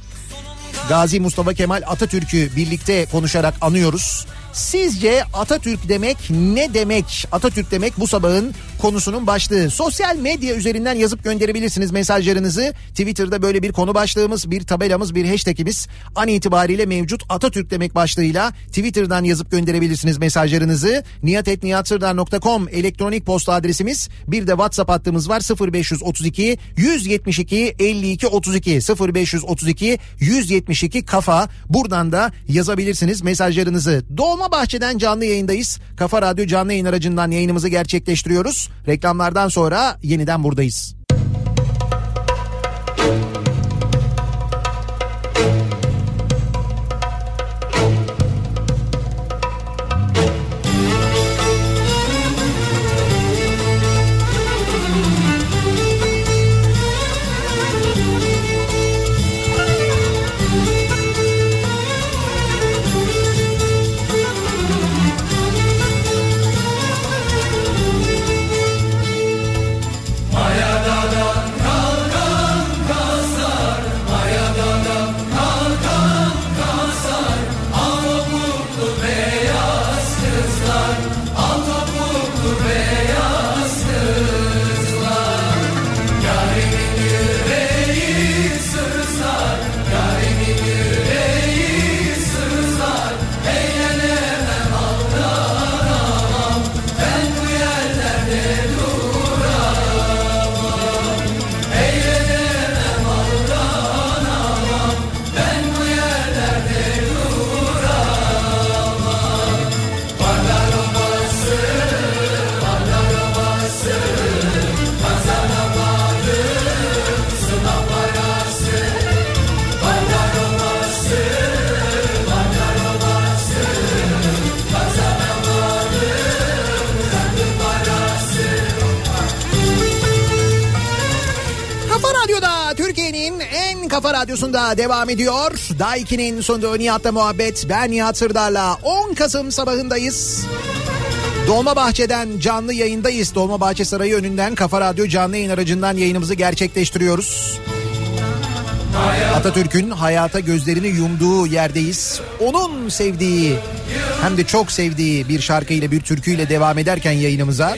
Gazi Mustafa Kemal Atatürk'ü birlikte konuşarak anıyoruz. Sizce Atatürk demek ne demek? Atatürk demek bu sabahın konusunun başlığı. Sosyal medya üzerinden yazıp gönderebilirsiniz mesajlarınızı. Twitter'da böyle bir konu başlığımız, bir tabelamız, bir hashtagimiz an itibariyle mevcut. Atatürk demek başlığıyla Twitter'dan yazıp gönderebilirsiniz mesajlarınızı. niyatetniyatsırdar.com elektronik posta adresimiz. Bir de WhatsApp hattımız var 0532 172 52 32 0532 172 kafa. Buradan da yazabilirsiniz mesajlarınızı. Dolma Bahçe'den canlı yayındayız. Kafa Radyo canlı yayın aracından yayınımızı gerçekleştiriyoruz. Reklamlardan sonra yeniden buradayız. Kafa radyosunda devam ediyor. Daiki'nin sunduğu Nihat'la muhabbet. Ben Nihat Sırdar'la 10 Kasım sabahındayız. Dolmabahçe'den canlı yayındayız. Dolmabahçe Sarayı önünden Kafa Radyo canlı yayın aracından yayınımızı gerçekleştiriyoruz. Atatürk'ün hayata gözlerini yumduğu yerdeyiz. Onun sevdiği hem de çok sevdiği bir şarkıyla bir türküyle devam ederken yayınımıza.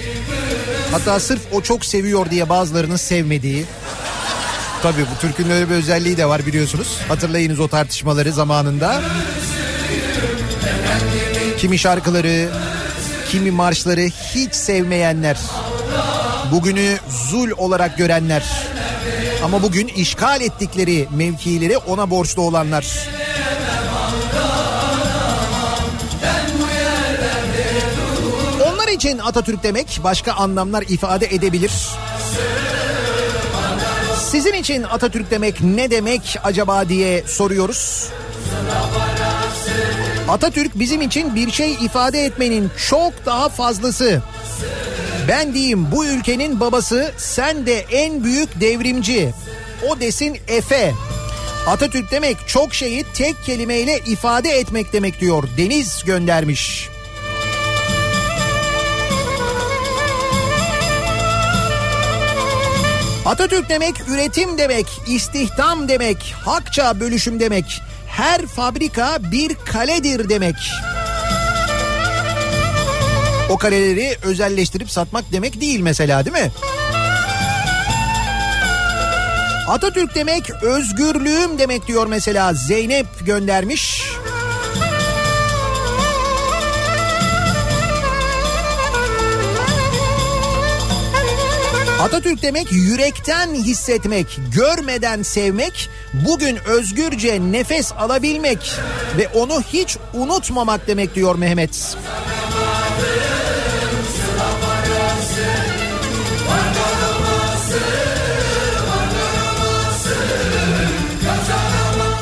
Hatta sırf o çok seviyor diye bazılarının sevmediği. Tabii bu türkünün öyle bir özelliği de var biliyorsunuz. Hatırlayınız o tartışmaları zamanında. Kimi şarkıları, kimi marşları hiç sevmeyenler. Bugünü zul olarak görenler. Ama bugün işgal ettikleri mevkileri ona borçlu olanlar. Onlar için Atatürk demek başka anlamlar ifade edebilir. Sizin için Atatürk demek ne demek acaba diye soruyoruz. Atatürk bizim için bir şey ifade etmenin çok daha fazlası. Ben diyeyim bu ülkenin babası sen de en büyük devrimci. O desin Efe. Atatürk demek çok şeyi tek kelimeyle ifade etmek demek diyor. Deniz göndermiş. Atatürk demek üretim demek, istihdam demek, hakça bölüşüm demek. Her fabrika bir kaledir demek. O kaleleri özelleştirip satmak demek değil mesela değil mi? Atatürk demek özgürlüğüm demek diyor mesela Zeynep göndermiş. Atatürk demek yürekten hissetmek, görmeden sevmek, bugün özgürce nefes alabilmek ve onu hiç unutmamak demek diyor Mehmet.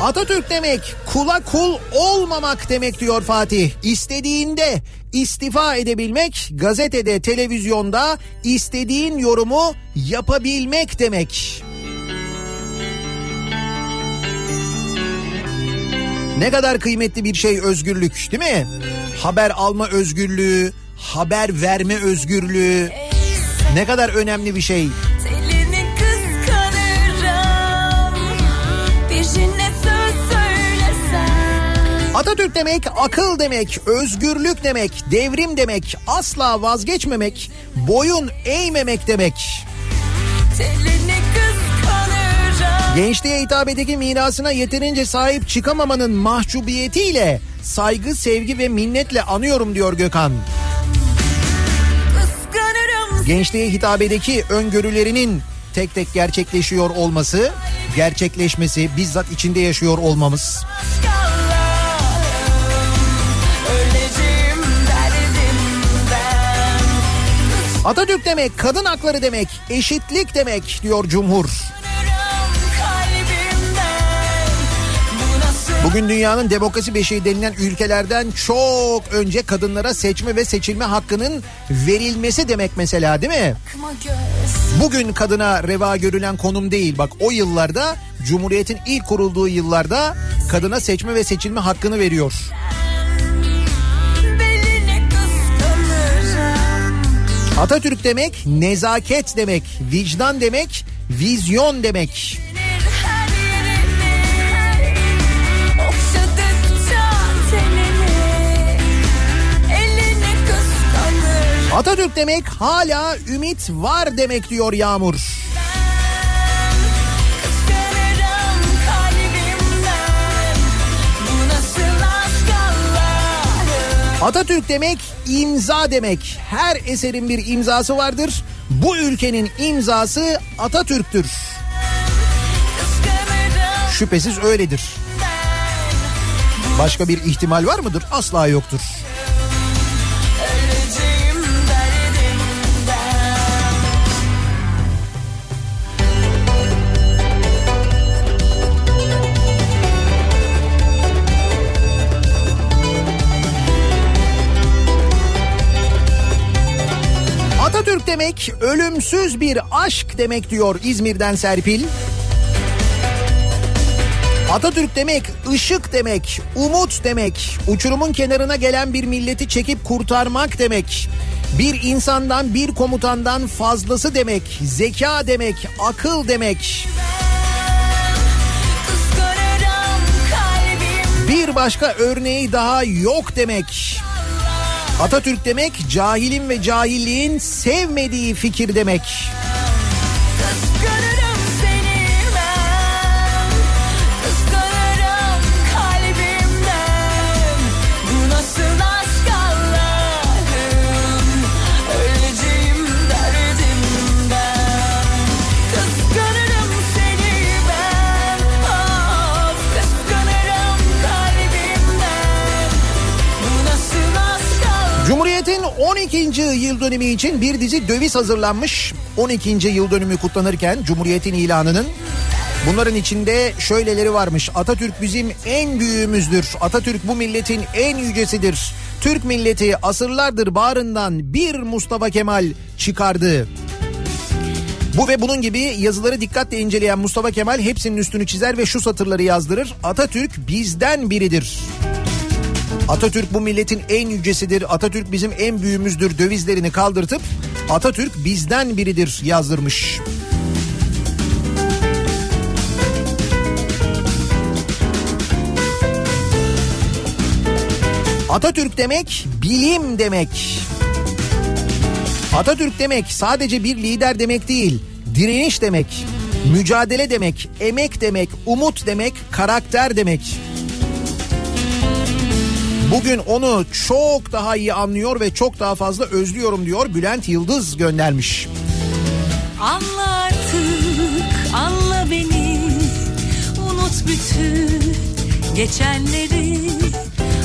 Atatürk demek kula kul olmamak demek diyor Fatih. İstediğinde istifa edebilmek, gazetede, televizyonda istediğin yorumu yapabilmek demek. Ne kadar kıymetli bir şey özgürlük değil mi? Haber alma özgürlüğü, haber verme özgürlüğü ne kadar önemli bir şey. Atatürk demek akıl demek, özgürlük demek, devrim demek, asla vazgeçmemek, boyun eğmemek demek. Gençliğe hitabedeki mirasına yeterince sahip çıkamamanın mahcubiyetiyle saygı, sevgi ve minnetle anıyorum diyor Gökhan. Gençliğe hitabedeki öngörülerinin tek tek gerçekleşiyor olması, gerçekleşmesi, bizzat içinde yaşıyor olmamız. Atatürk demek, kadın hakları demek, eşitlik demek diyor Cumhur. Bugün dünyanın demokrasi beşiği denilen ülkelerden çok önce kadınlara seçme ve seçilme hakkının verilmesi demek mesela değil mi? Bugün kadına reva görülen konum değil. Bak o yıllarda Cumhuriyet'in ilk kurulduğu yıllarda kadına seçme ve seçilme hakkını veriyor. Atatürk demek nezaket demek, vicdan demek, vizyon demek. Atatürk demek hala ümit var demek diyor Yağmur. Atatürk demek imza demek. Her eserin bir imzası vardır. Bu ülkenin imzası Atatürk'tür. Şüphesiz öyledir. Başka bir ihtimal var mıdır? Asla yoktur. Demek ölümsüz bir aşk demek diyor İzmir'den Serpil. Atatürk demek ışık demek, umut demek, uçurumun kenarına gelen bir milleti çekip kurtarmak demek. Bir insandan bir komutandan fazlası demek, zeka demek, akıl demek. Bir başka örneği daha yok demek. Atatürk demek cahilin ve cahilliğin sevmediği fikir demek. Kıskanırım yıl dönümü için bir dizi döviz hazırlanmış. 12. yıl dönümü kutlanırken Cumhuriyet'in ilanının Bunların içinde şöyleleri varmış. Atatürk bizim en büyüğümüzdür. Atatürk bu milletin en yücesidir. Türk milleti asırlardır bağrından bir Mustafa Kemal çıkardı. Bu ve bunun gibi yazıları dikkatle inceleyen Mustafa Kemal hepsinin üstünü çizer ve şu satırları yazdırır. Atatürk bizden biridir. Atatürk bu milletin en yücesidir. Atatürk bizim en büyüğümüzdür dövizlerini kaldırtıp Atatürk bizden biridir yazdırmış. Atatürk demek bilim demek. Atatürk demek sadece bir lider demek değil, direniş demek, mücadele demek, emek demek, umut demek, karakter demek. Bugün onu çok daha iyi anlıyor ve çok daha fazla özlüyorum diyor Bülent Yıldız göndermiş. Anla artık, anla beni. Unut bütün geçenleri.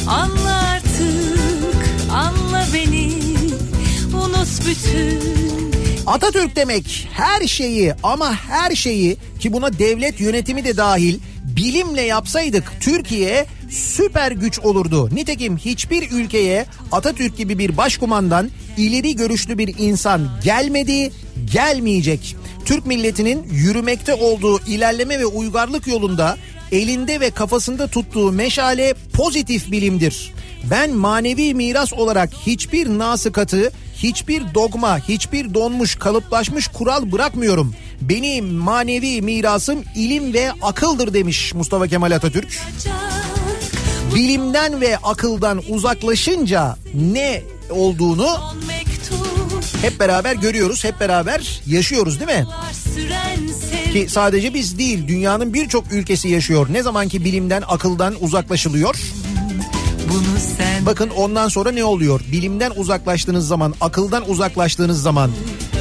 Anla artık, anla beni. Unut bütün. Atatürk demek her şeyi ama her şeyi ki buna devlet yönetimi de dahil bilimle yapsaydık Türkiye süper güç olurdu. Nitekim hiçbir ülkeye Atatürk gibi bir başkumandan ileri görüşlü bir insan gelmedi, gelmeyecek. Türk milletinin yürümekte olduğu ilerleme ve uygarlık yolunda elinde ve kafasında tuttuğu meşale pozitif bilimdir. Ben manevi miras olarak hiçbir nasıkatı, hiçbir dogma, hiçbir donmuş, kalıplaşmış kural bırakmıyorum. Benim manevi mirasım ilim ve akıldır demiş Mustafa Kemal Atatürk. Bilimden ve akıldan uzaklaşınca ne olduğunu hep beraber görüyoruz, hep beraber yaşıyoruz değil mi? Ki sadece biz değil dünyanın birçok ülkesi yaşıyor. Ne zamanki bilimden akıldan uzaklaşılıyor. Bakın ondan sonra ne oluyor? Bilimden uzaklaştığınız zaman, akıldan uzaklaştığınız zaman,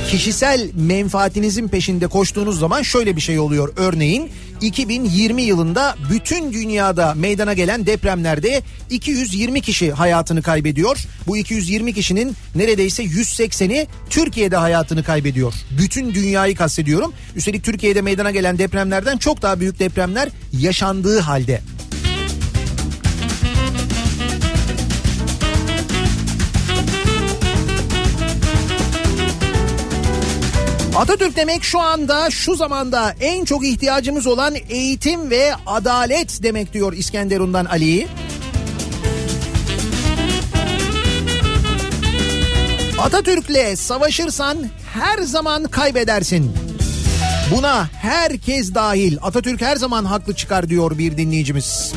kişisel menfaatinizin peşinde koştuğunuz zaman şöyle bir şey oluyor. Örneğin 2020 yılında bütün dünyada meydana gelen depremlerde 220 kişi hayatını kaybediyor. Bu 220 kişinin neredeyse 180'i Türkiye'de hayatını kaybediyor. Bütün dünyayı kastediyorum. Üstelik Türkiye'de meydana gelen depremlerden çok daha büyük depremler yaşandığı halde. Atatürk demek şu anda şu zamanda en çok ihtiyacımız olan eğitim ve adalet demek diyor İskenderun'dan Ali. Atatürk'le savaşırsan her zaman kaybedersin. Buna herkes dahil. Atatürk her zaman haklı çıkar diyor bir dinleyicimiz.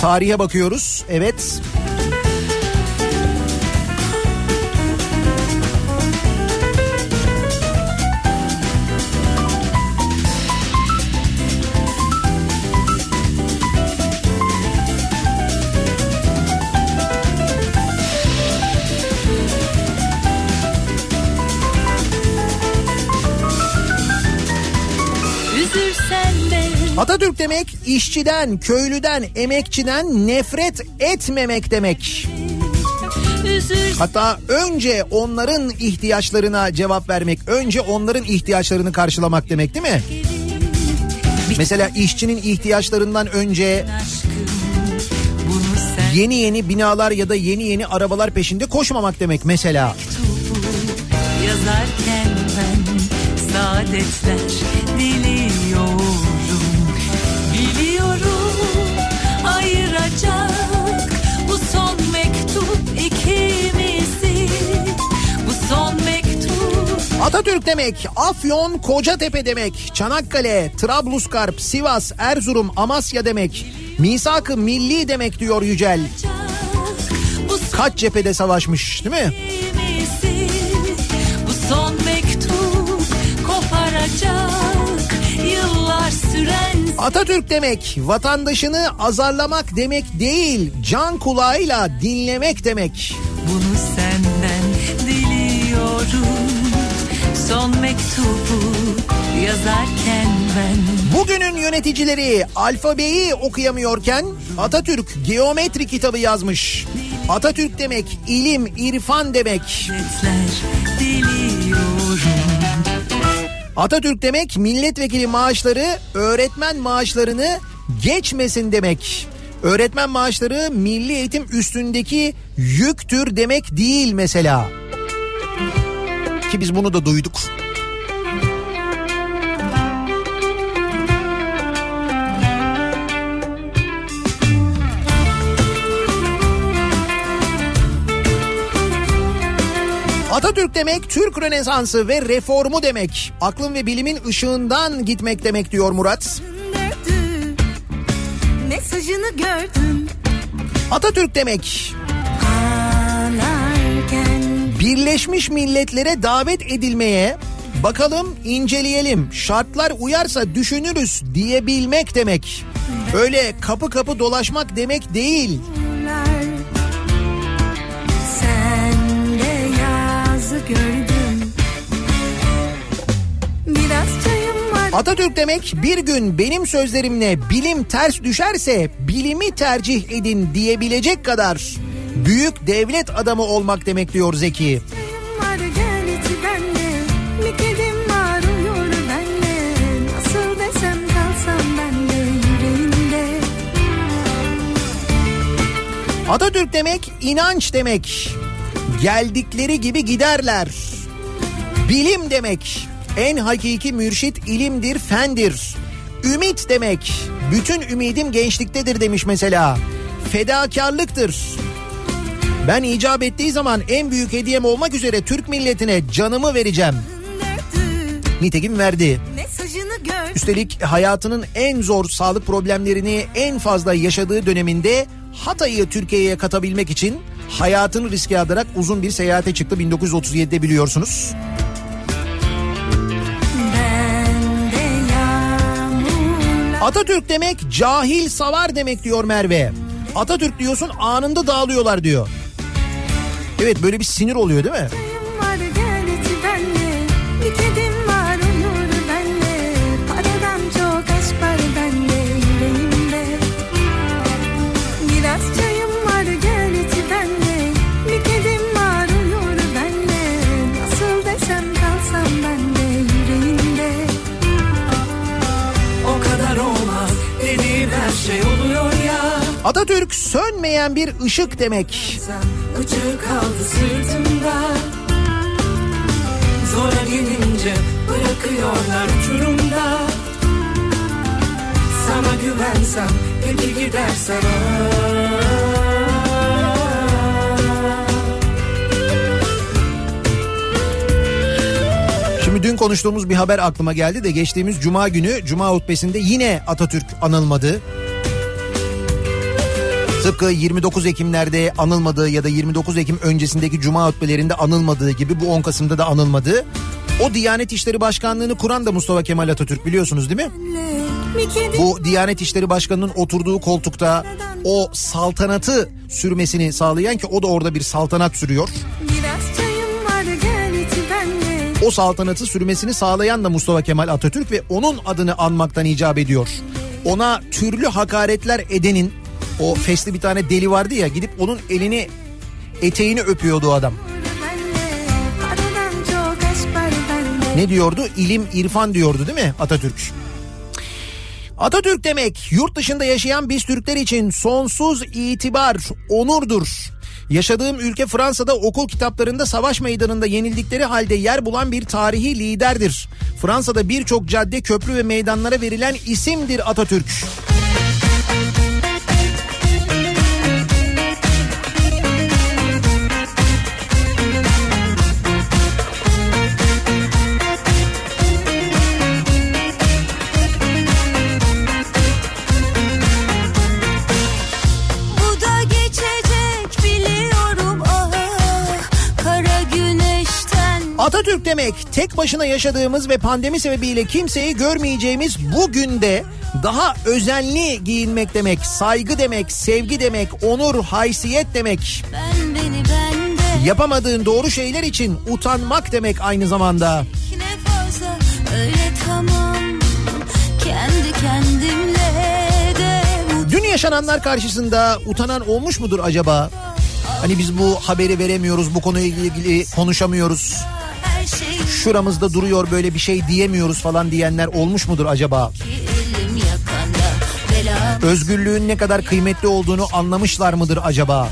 Tarihe bakıyoruz. Evet. üzürsen demek işçiden, köylüden, emekçiden nefret etmemek demek. Hatta önce onların ihtiyaçlarına cevap vermek, önce onların ihtiyaçlarını karşılamak demek değil mi? Mesela işçinin ihtiyaçlarından önce yeni yeni binalar ya da yeni yeni arabalar peşinde koşmamak demek mesela. yazarken ben saadetler Atatürk demek, Afyon, Kocatepe demek, Çanakkale, Trablusgarp, Sivas, Erzurum, Amasya demek. Misak-ı milli demek diyor Yücel. Kaç cephede savaşmış değil mi? bu son mektup koparacak yıllar süren Atatürk demek vatandaşını azarlamak demek değil, can kulağıyla dinlemek demek. Bunu senden diliyorum Son mektubu yazarken ben Bugünün yöneticileri alfabeyi okuyamıyorken Atatürk geometri kitabı yazmış. Atatürk demek ilim, irfan demek. Atatürk demek milletvekili maaşları öğretmen maaşlarını geçmesin demek. Öğretmen maaşları milli eğitim üstündeki yüktür demek değil mesela. Ki biz bunu da duyduk. Atatürk demek Türk Rönesansı ve reformu demek. Aklın ve bilimin ışığından gitmek demek diyor Murat. Mesajını gördüm Atatürk demek Birleşmiş Milletler'e davet edilmeye bakalım inceleyelim şartlar uyarsa düşünürüz diyebilmek demek. Öyle kapı kapı dolaşmak demek değil. Sen de yazı gördüm Atatürk demek bir gün benim sözlerimle bilim ters düşerse bilimi tercih edin diyebilecek kadar büyük devlet adamı olmak demek diyor Zeki. Atatürk demek inanç demek. Geldikleri gibi giderler. Bilim demek. En hakiki mürşit ilimdir, fendir. Ümit demek. Bütün ümidim gençliktedir demiş mesela. Fedakarlıktır. Ben icap ettiği zaman en büyük hediyem olmak üzere Türk milletine canımı vereceğim. Nitekim verdi. Üstelik hayatının en zor sağlık problemlerini en fazla yaşadığı döneminde Hatay'ı Türkiye'ye katabilmek için hayatını riske atarak uzun bir seyahate çıktı 1937'de biliyorsunuz. Atatürk demek cahil savar demek diyor Merve. Atatürk diyorsun anında dağılıyorlar diyor. Evet böyle bir sinir oluyor değil mi? var gel içi benle. Bir kedim var uyur benle. Paradan çok aşk var bende yüreğimde Biraz çayım var gel içi benle. Bir kedim var uyur benle. Nasıl desem kalsam ben de yüreğinde O kadar olmaz dediğim her şey oluyor ya. Atatürk sönmeyen bir ışık demek. Uçur kaldı sırtımda. Zora gelince bırakıyorlar uçurumda. Sana güvensem peki gidersen Şimdi dün konuştuğumuz bir haber aklıma geldi de geçtiğimiz cuma günü cuma hutbesinde yine Atatürk anılmadı. Tıpkı 29 Ekimlerde anılmadığı ya da 29 Ekim öncesindeki cuma hutbelerinde anılmadığı gibi bu 10 Kasım'da da anılmadı. O Diyanet İşleri Başkanlığı'nı kuran da Mustafa Kemal Atatürk biliyorsunuz değil mi? Bu Diyanet İşleri Başkanı'nın oturduğu koltukta o saltanatı sürmesini sağlayan ki o da orada bir saltanat sürüyor. O saltanatı sürmesini sağlayan da Mustafa Kemal Atatürk ve onun adını anmaktan icap ediyor. Ona türlü hakaretler edenin o fesli bir tane deli vardı ya gidip onun elini eteğini öpüyordu adam. Ne diyordu? İlim, irfan diyordu değil mi Atatürk? Atatürk demek yurt dışında yaşayan biz Türkler için sonsuz itibar, onurdur. Yaşadığım ülke Fransa'da okul kitaplarında savaş meydanında yenildikleri halde yer bulan bir tarihi liderdir. Fransa'da birçok cadde, köprü ve meydanlara verilen isimdir Atatürk. Bu Atatürk demek tek başına yaşadığımız ve pandemi sebebiyle kimseyi görmeyeceğimiz bu günde daha özenli giyinmek demek, saygı demek, sevgi demek, onur, haysiyet demek. Ben beni bende Yapamadığın doğru şeyler için utanmak demek aynı zamanda. Fazla öyle tamam Kendi kendimle de Dün yaşananlar karşısında utanan olmuş mudur acaba? Hani biz bu haberi veremiyoruz, bu konuyla ilgili konuşamıyoruz. Şuramızda duruyor böyle bir şey diyemiyoruz falan diyenler olmuş mudur acaba? Özgürlüğün ne kadar kıymetli olduğunu anlamışlar mıdır acaba?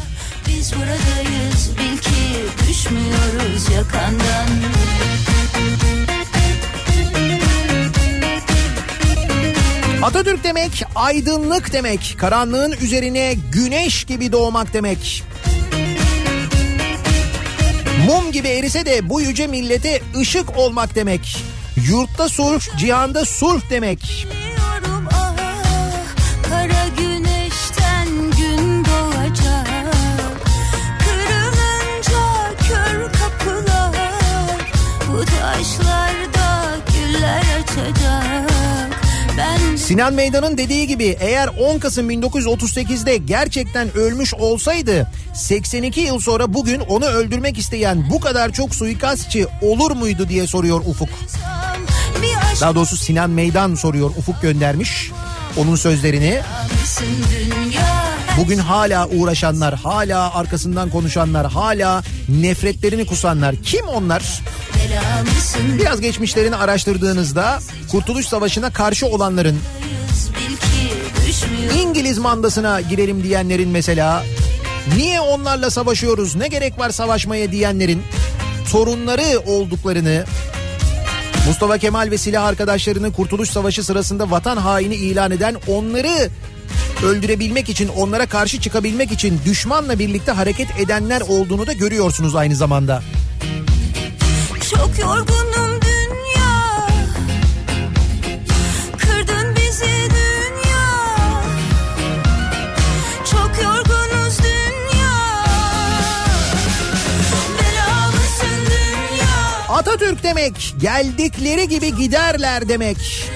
biz buradayız bil ki düşmüyoruz yakandan Atatürk demek aydınlık demek. Karanlığın üzerine güneş gibi doğmak demek. Mum gibi erise de bu yüce millete ışık olmak demek. Yurtta sulh, cihanda sulh demek. Sinan Meydan'ın dediği gibi eğer 10 Kasım 1938'de gerçekten ölmüş olsaydı 82 yıl sonra bugün onu öldürmek isteyen bu kadar çok suikastçı olur muydu diye soruyor Ufuk. Daha doğrusu Sinan Meydan soruyor Ufuk göndermiş onun sözlerini. Bugün hala uğraşanlar, hala arkasından konuşanlar, hala nefretlerini kusanlar kim onlar? Biraz geçmişlerini araştırdığınızda Kurtuluş Savaşı'na karşı olanların İngiliz mandasına girelim diyenlerin mesela niye onlarla savaşıyoruz ne gerek var savaşmaya diyenlerin torunları olduklarını Mustafa Kemal ve silah arkadaşlarını Kurtuluş Savaşı sırasında vatan haini ilan eden onları öldürebilmek için onlara karşı çıkabilmek için düşmanla birlikte hareket edenler olduğunu da görüyorsunuz aynı zamanda. Çok yorgunum dünya. Kırdın bizi dünya. Çok yorgunuz dünya. Belamısın dünya. Atatürk demek geldikleri gibi giderler demek.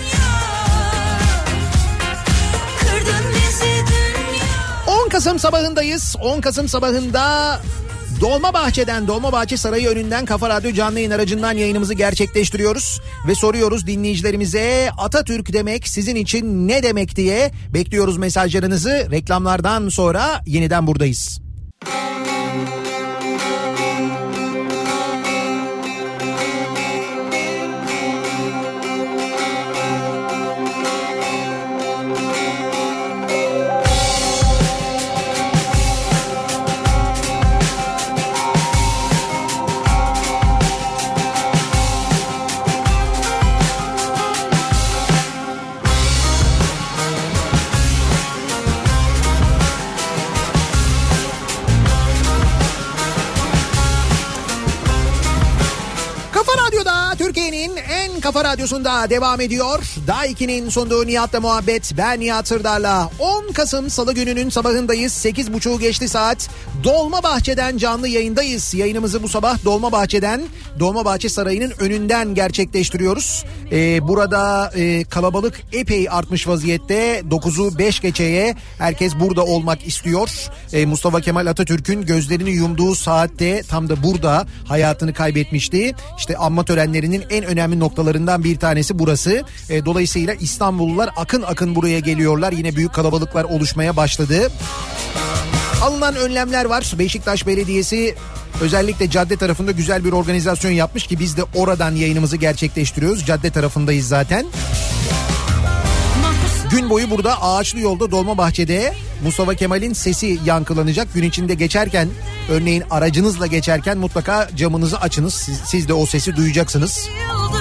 Kırdın bizi dünya. 10 Kasım sabahındayız. 10 Kasım sabahında Dolmabahçe'den Dolmabahçe Sarayı önünden Kafa Radyo canlı yayın aracından yayınımızı gerçekleştiriyoruz. Ve soruyoruz dinleyicilerimize Atatürk demek sizin için ne demek diye bekliyoruz mesajlarınızı. Reklamlardan sonra yeniden buradayız. Kafa radyosunda devam ediyor. Daha 2'nin sunduğu Nihat'la muhabbet. Ben Nihat Sırdar'la 10 Kasım Salı gününün sabahındayız. 8.30 geçti saat. Dolmabahçe'den canlı yayındayız. Yayınımızı bu sabah Dolmabahçe'den, Dolmabahçe Sarayı'nın önünden gerçekleştiriyoruz. Ee, burada e, kalabalık epey artmış vaziyette. 9'u 5 geçeye herkes burada olmak istiyor. Ee, Mustafa Kemal Atatürk'ün gözlerini yumduğu saatte tam da burada hayatını kaybetmişti. İşte anma törenlerinin en önemli noktalarından bir tanesi burası. E, dolayısıyla İstanbullular akın akın buraya geliyorlar. Yine büyük kalabalıklar oluşmaya başladı. Alınan önlemler var. Beşiktaş Belediyesi özellikle cadde tarafında güzel bir organizasyon yapmış ki biz de oradan yayınımızı gerçekleştiriyoruz. Cadde tarafındayız zaten. Gün boyu burada ağaçlı yolda Dolmabahçe'de Mustafa Kemal'in sesi yankılanacak. Gün içinde geçerken örneğin aracınızla geçerken mutlaka camınızı açınız. Siz, siz de o sesi duyacaksınız. Yıldır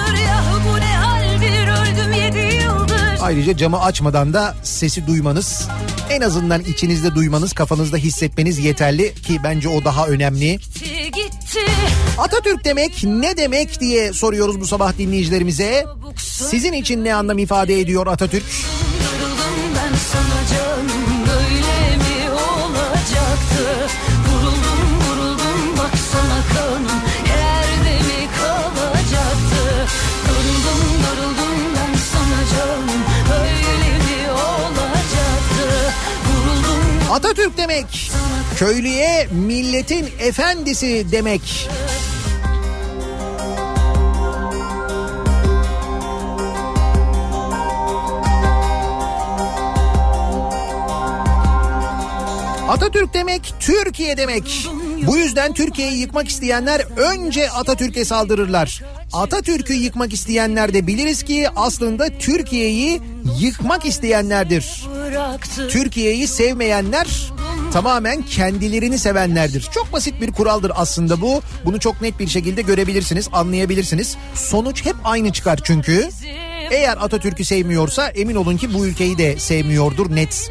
Ayrıca camı açmadan da sesi duymanız en azından içinizde duymanız kafanızda hissetmeniz yeterli ki bence o daha önemli. Gitti gitti Atatürk demek ne demek diye soruyoruz bu sabah dinleyicilerimize. Sizin için ne anlam ifade ediyor Atatürk? Darıldım ben sana canım Atatürk demek köylüye milletin efendisi demek. Atatürk demek Türkiye demek. Bu yüzden Türkiye'yi yıkmak isteyenler önce Atatürk'e saldırırlar. Atatürk'ü yıkmak isteyenler de biliriz ki aslında Türkiye'yi yıkmak isteyenlerdir. Türkiye'yi sevmeyenler tamamen kendilerini sevenlerdir. Çok basit bir kuraldır aslında bu. Bunu çok net bir şekilde görebilirsiniz, anlayabilirsiniz. Sonuç hep aynı çıkar çünkü. Eğer Atatürk'ü sevmiyorsa emin olun ki bu ülkeyi de sevmiyordur net.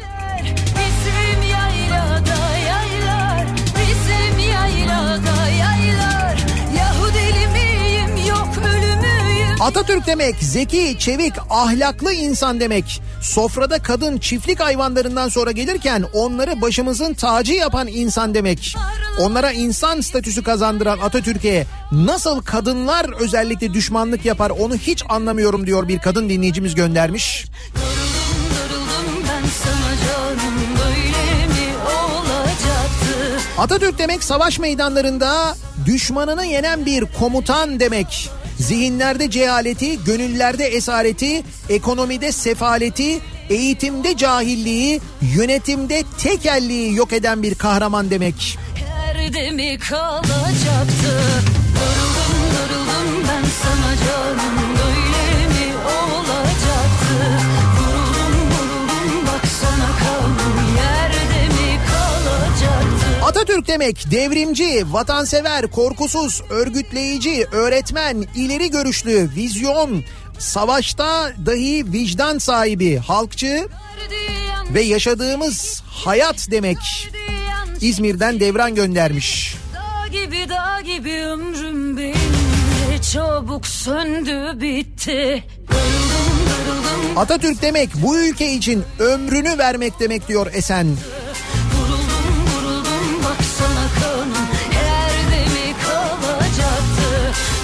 Atatürk demek zeki, çevik, ahlaklı insan demek. Sofrada kadın çiftlik hayvanlarından sonra gelirken onları başımızın tacı yapan insan demek. Onlara insan statüsü kazandıran Atatürk'e nasıl kadınlar özellikle düşmanlık yapar onu hiç anlamıyorum diyor bir kadın dinleyicimiz göndermiş. Darıldım darıldım ben sana canım Böyle mi olacaktı Atatürk demek savaş meydanlarında düşmanını yenen bir komutan demek. Zihinlerde cehaleti, gönüllerde esareti, ekonomide sefaleti, eğitimde cahilliği, yönetimde tekelliği yok eden bir kahraman demek. Yerde mi kalacaktı? Darıldım darıldım ben sana canım Atatürk demek devrimci, vatansever, korkusuz, örgütleyici, öğretmen, ileri görüşlü, vizyon, savaşta dahi vicdan sahibi, halkçı ve yaşadığımız hayat demek. İzmir'den Devran göndermiş. Dağ gibi dağ gibi ömrüm benim Ne çabuk söndü bitti Atatürk demek bu ülke için ömrünü vermek demek diyor Esen.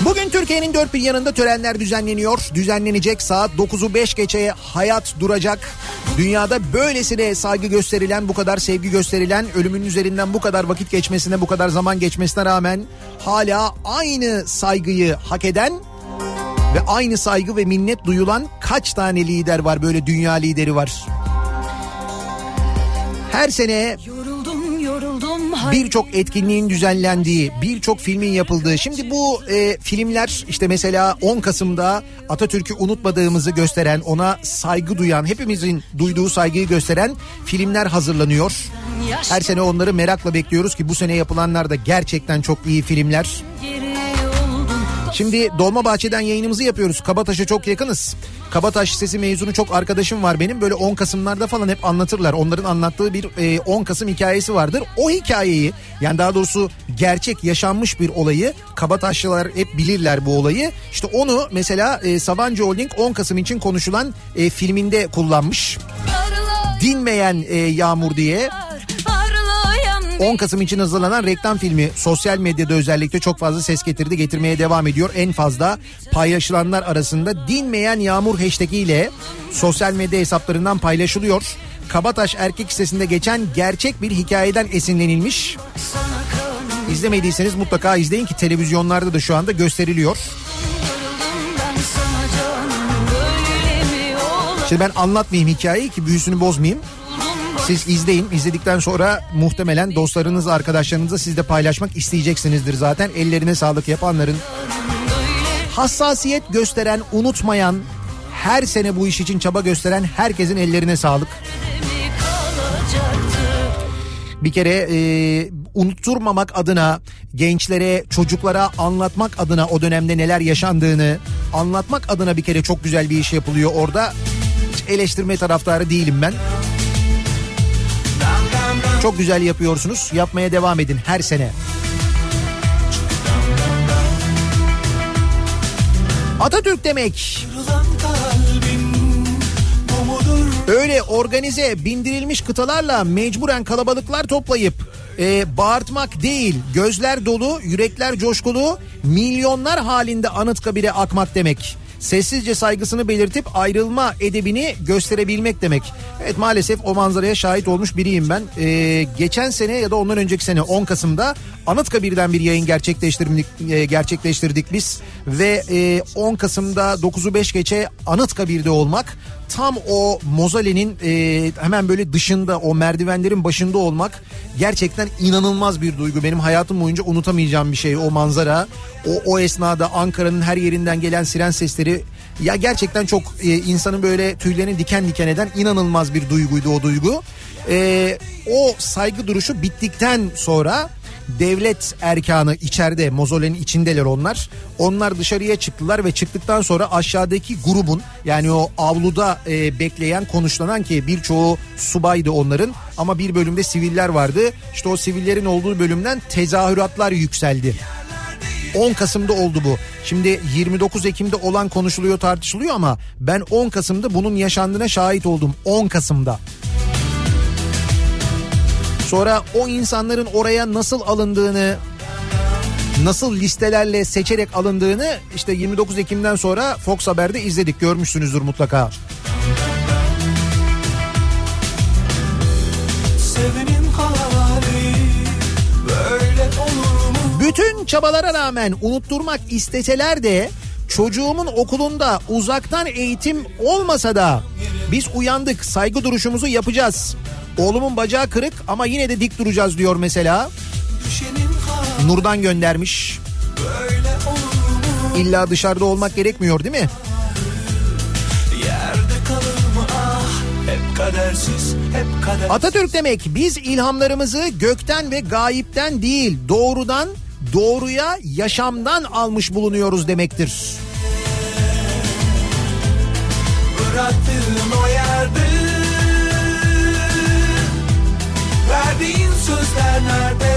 Bugün Türkiye'nin dört bir yanında törenler düzenleniyor. Düzenlenecek saat 9'u 5 geçeye hayat duracak. Dünyada böylesine saygı gösterilen, bu kadar sevgi gösterilen, ölümün üzerinden bu kadar vakit geçmesine, bu kadar zaman geçmesine rağmen hala aynı saygıyı hak eden ve aynı saygı ve minnet duyulan kaç tane lider var böyle dünya lideri var. Her sene birçok etkinliğin düzenlendiği, birçok filmin yapıldığı. Şimdi bu e, filmler işte mesela 10 Kasım'da Atatürk'ü unutmadığımızı gösteren, ona saygı duyan, hepimizin duyduğu saygıyı gösteren filmler hazırlanıyor. Her sene onları merakla bekliyoruz ki bu sene yapılanlar da gerçekten çok iyi filmler. Geri Şimdi Dolmabahçe'den yayınımızı yapıyoruz. Kabataş'a çok yakınız. Kabataş Lisesi mezunu çok arkadaşım var benim. Böyle 10 Kasım'larda falan hep anlatırlar. Onların anlattığı bir e, 10 Kasım hikayesi vardır. O hikayeyi yani daha doğrusu gerçek yaşanmış bir olayı Kabataşlılar hep bilirler bu olayı. İşte onu mesela e, Sabancı Holding 10 Kasım için konuşulan e, filminde kullanmış. Dinmeyen e, Yağmur diye. Parlayan 10 Kasım için hazırlanan reklam filmi sosyal medyada özellikle çok fazla ses getirdi getirmeye devam ediyor. En fazla paylaşılanlar arasında dinmeyen yağmur hashtag ile sosyal medya hesaplarından paylaşılıyor. Kabataş erkek lisesinde geçen gerçek bir hikayeden esinlenilmiş. İzlemediyseniz mutlaka izleyin ki televizyonlarda da şu anda gösteriliyor. Şimdi ben anlatmayayım hikayeyi ki büyüsünü bozmayayım. Siz izleyin. İzledikten sonra muhtemelen dostlarınız, arkadaşlarınızla siz de paylaşmak isteyeceksinizdir zaten. Ellerine sağlık yapanların. Hassasiyet gösteren, unutmayan, her sene bu iş için çaba gösteren herkesin ellerine sağlık. Bir kere e, unutturmamak adına gençlere, çocuklara anlatmak adına o dönemde neler yaşandığını anlatmak adına bir kere çok güzel bir iş yapılıyor orada. Hiç eleştirme taraftarı değilim ben. Çok güzel yapıyorsunuz. Yapmaya devam edin her sene. Atatürk demek. Öyle organize bindirilmiş kıtalarla mecburen kalabalıklar toplayıp e, bağırtmak değil gözler dolu yürekler coşkulu milyonlar halinde Anıtkabir'e akmak demek. Sessizce saygısını belirtip ayrılma edebini gösterebilmek demek. Evet maalesef o manzaraya şahit olmuş biriyim ben. Ee, geçen sene ya da ondan önceki sene 10 Kasım'da Anıtkabir'den bir yayın gerçekleştirdik, e, gerçekleştirdik biz. Ve e, 10 Kasım'da 9'u 5 geçe Anıtkabir'de olmak tam o mozalenin e, hemen böyle dışında o merdivenlerin başında olmak gerçekten inanılmaz bir duygu. Benim hayatım boyunca unutamayacağım bir şey o manzara. O, o esnada Ankara'nın her yerinden gelen siren sesleri ya gerçekten çok e, insanın böyle tüylerini diken diken eden inanılmaz bir duyguydu o duygu. E, o saygı duruşu bittikten sonra devlet erkanı içeride mozolenin içindeler onlar. Onlar dışarıya çıktılar ve çıktıktan sonra aşağıdaki grubun yani o avluda e, bekleyen konuşlanan ki birçoğu subaydı onların ama bir bölümde siviller vardı. İşte o sivillerin olduğu bölümden tezahüratlar yükseldi. 10 Kasım'da oldu bu. Şimdi 29 Ekim'de olan konuşuluyor tartışılıyor ama ben 10 Kasım'da bunun yaşandığına şahit oldum. 10 Kasım'da. Sonra o insanların oraya nasıl alındığını, nasıl listelerle seçerek alındığını işte 29 Ekim'den sonra Fox Haber'de izledik. Görmüşsünüzdür mutlaka. Bütün çabalara rağmen unutturmak isteseler de çocuğumun okulunda uzaktan eğitim olmasa da biz uyandık saygı duruşumuzu yapacağız. Oğlumun bacağı kırık ama yine de dik duracağız diyor mesela. Nurdan göndermiş. İlla dışarıda olmak gerekmiyor değil mi? Ah hep kadersiz hep Atatürk demek biz ilhamlarımızı gökten ve gayipten değil doğrudan doğruya yaşamdan almış bulunuyoruz demektir. Bıraktığın o yerde Verdiğin sözler nerede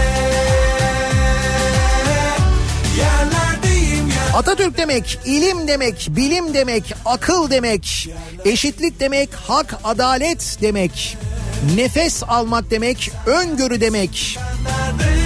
Yerlerdeyim yer Atatürk demek ilim demek, bilim demek, akıl demek, eşitlik demek, hak, adalet demek, nefes almak demek, öngörü demek. nerede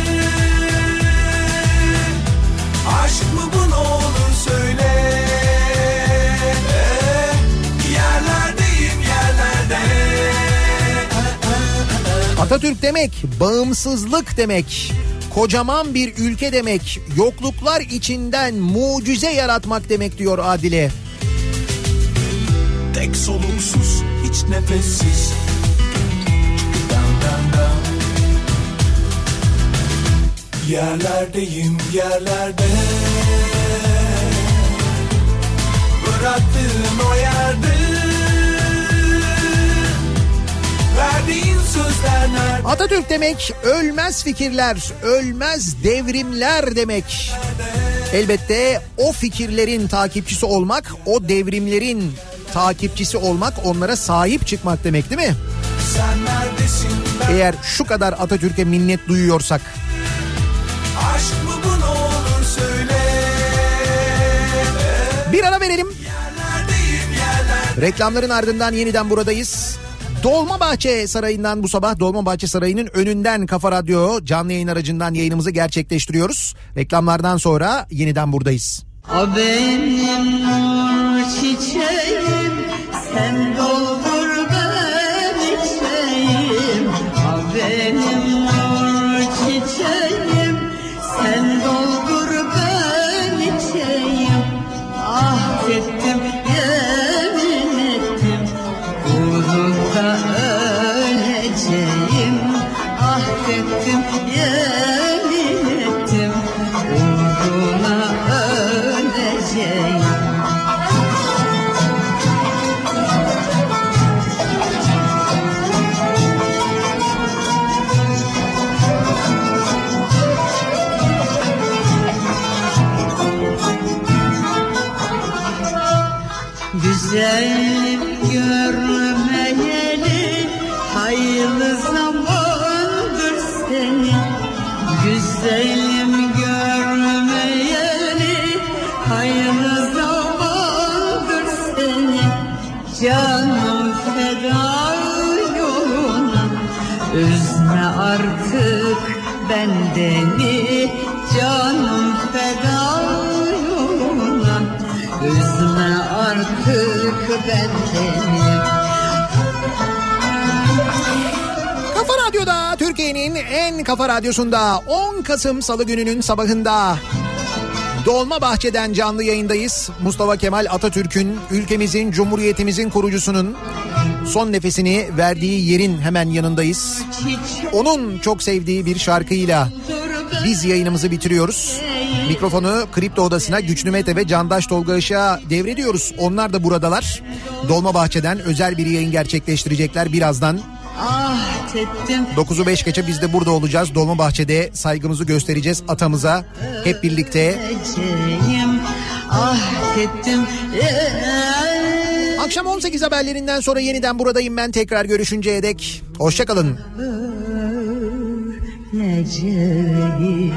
Atatürk demek bağımsızlık demek. Kocaman bir ülke demek. Yokluklar içinden mucize yaratmak demek diyor Adile. Tek soluksuz hiç nefessiz. Yerlerdeyim yerlerde Bıraktığın o yerde Verdiğin sözler nerede Atatürk demek ölmez fikirler, ölmez devrimler demek. Elbette o fikirlerin takipçisi olmak, o devrimlerin takipçisi olmak, onlara sahip çıkmak demek değil mi? Sen neredesin ben Eğer şu kadar Atatürk'e minnet duyuyorsak. Aşk mı bu ne olur söyle Bir ara verelim. Neredeyim yerlerde Reklamların ardından yeniden buradayız. Dolmabahçe Sarayı'ndan bu sabah Dolmabahçe Sarayı'nın önünden Kafa Radyo canlı yayın aracından yayınımızı gerçekleştiriyoruz. Reklamlardan sonra yeniden buradayız. O benim çiçeğim Sen and en kafa radyosunda 10 Kasım Salı gününün sabahında Dolmabahçe'den canlı yayındayız. Mustafa Kemal Atatürk'ün ülkemizin, cumhuriyetimizin kurucusunun son nefesini verdiği yerin hemen yanındayız. Onun çok sevdiği bir şarkıyla biz yayınımızı bitiriyoruz. Mikrofonu Kripto Odası'na Güçlü Mete ve Candaş Tolga Işık'a devrediyoruz. Onlar da buradalar. Dolmabahçe'den özel bir yayın gerçekleştirecekler birazdan. Ah ettim 9'u 5 geçe biz de burada olacağız. Dolmabahçe'de saygımızı göstereceğiz atamıza. Hep birlikte Ah ettim Akşam 18 haberlerinden sonra yeniden buradayım ben tekrar görüşünceye dek. Hoşçakalın. öleceğim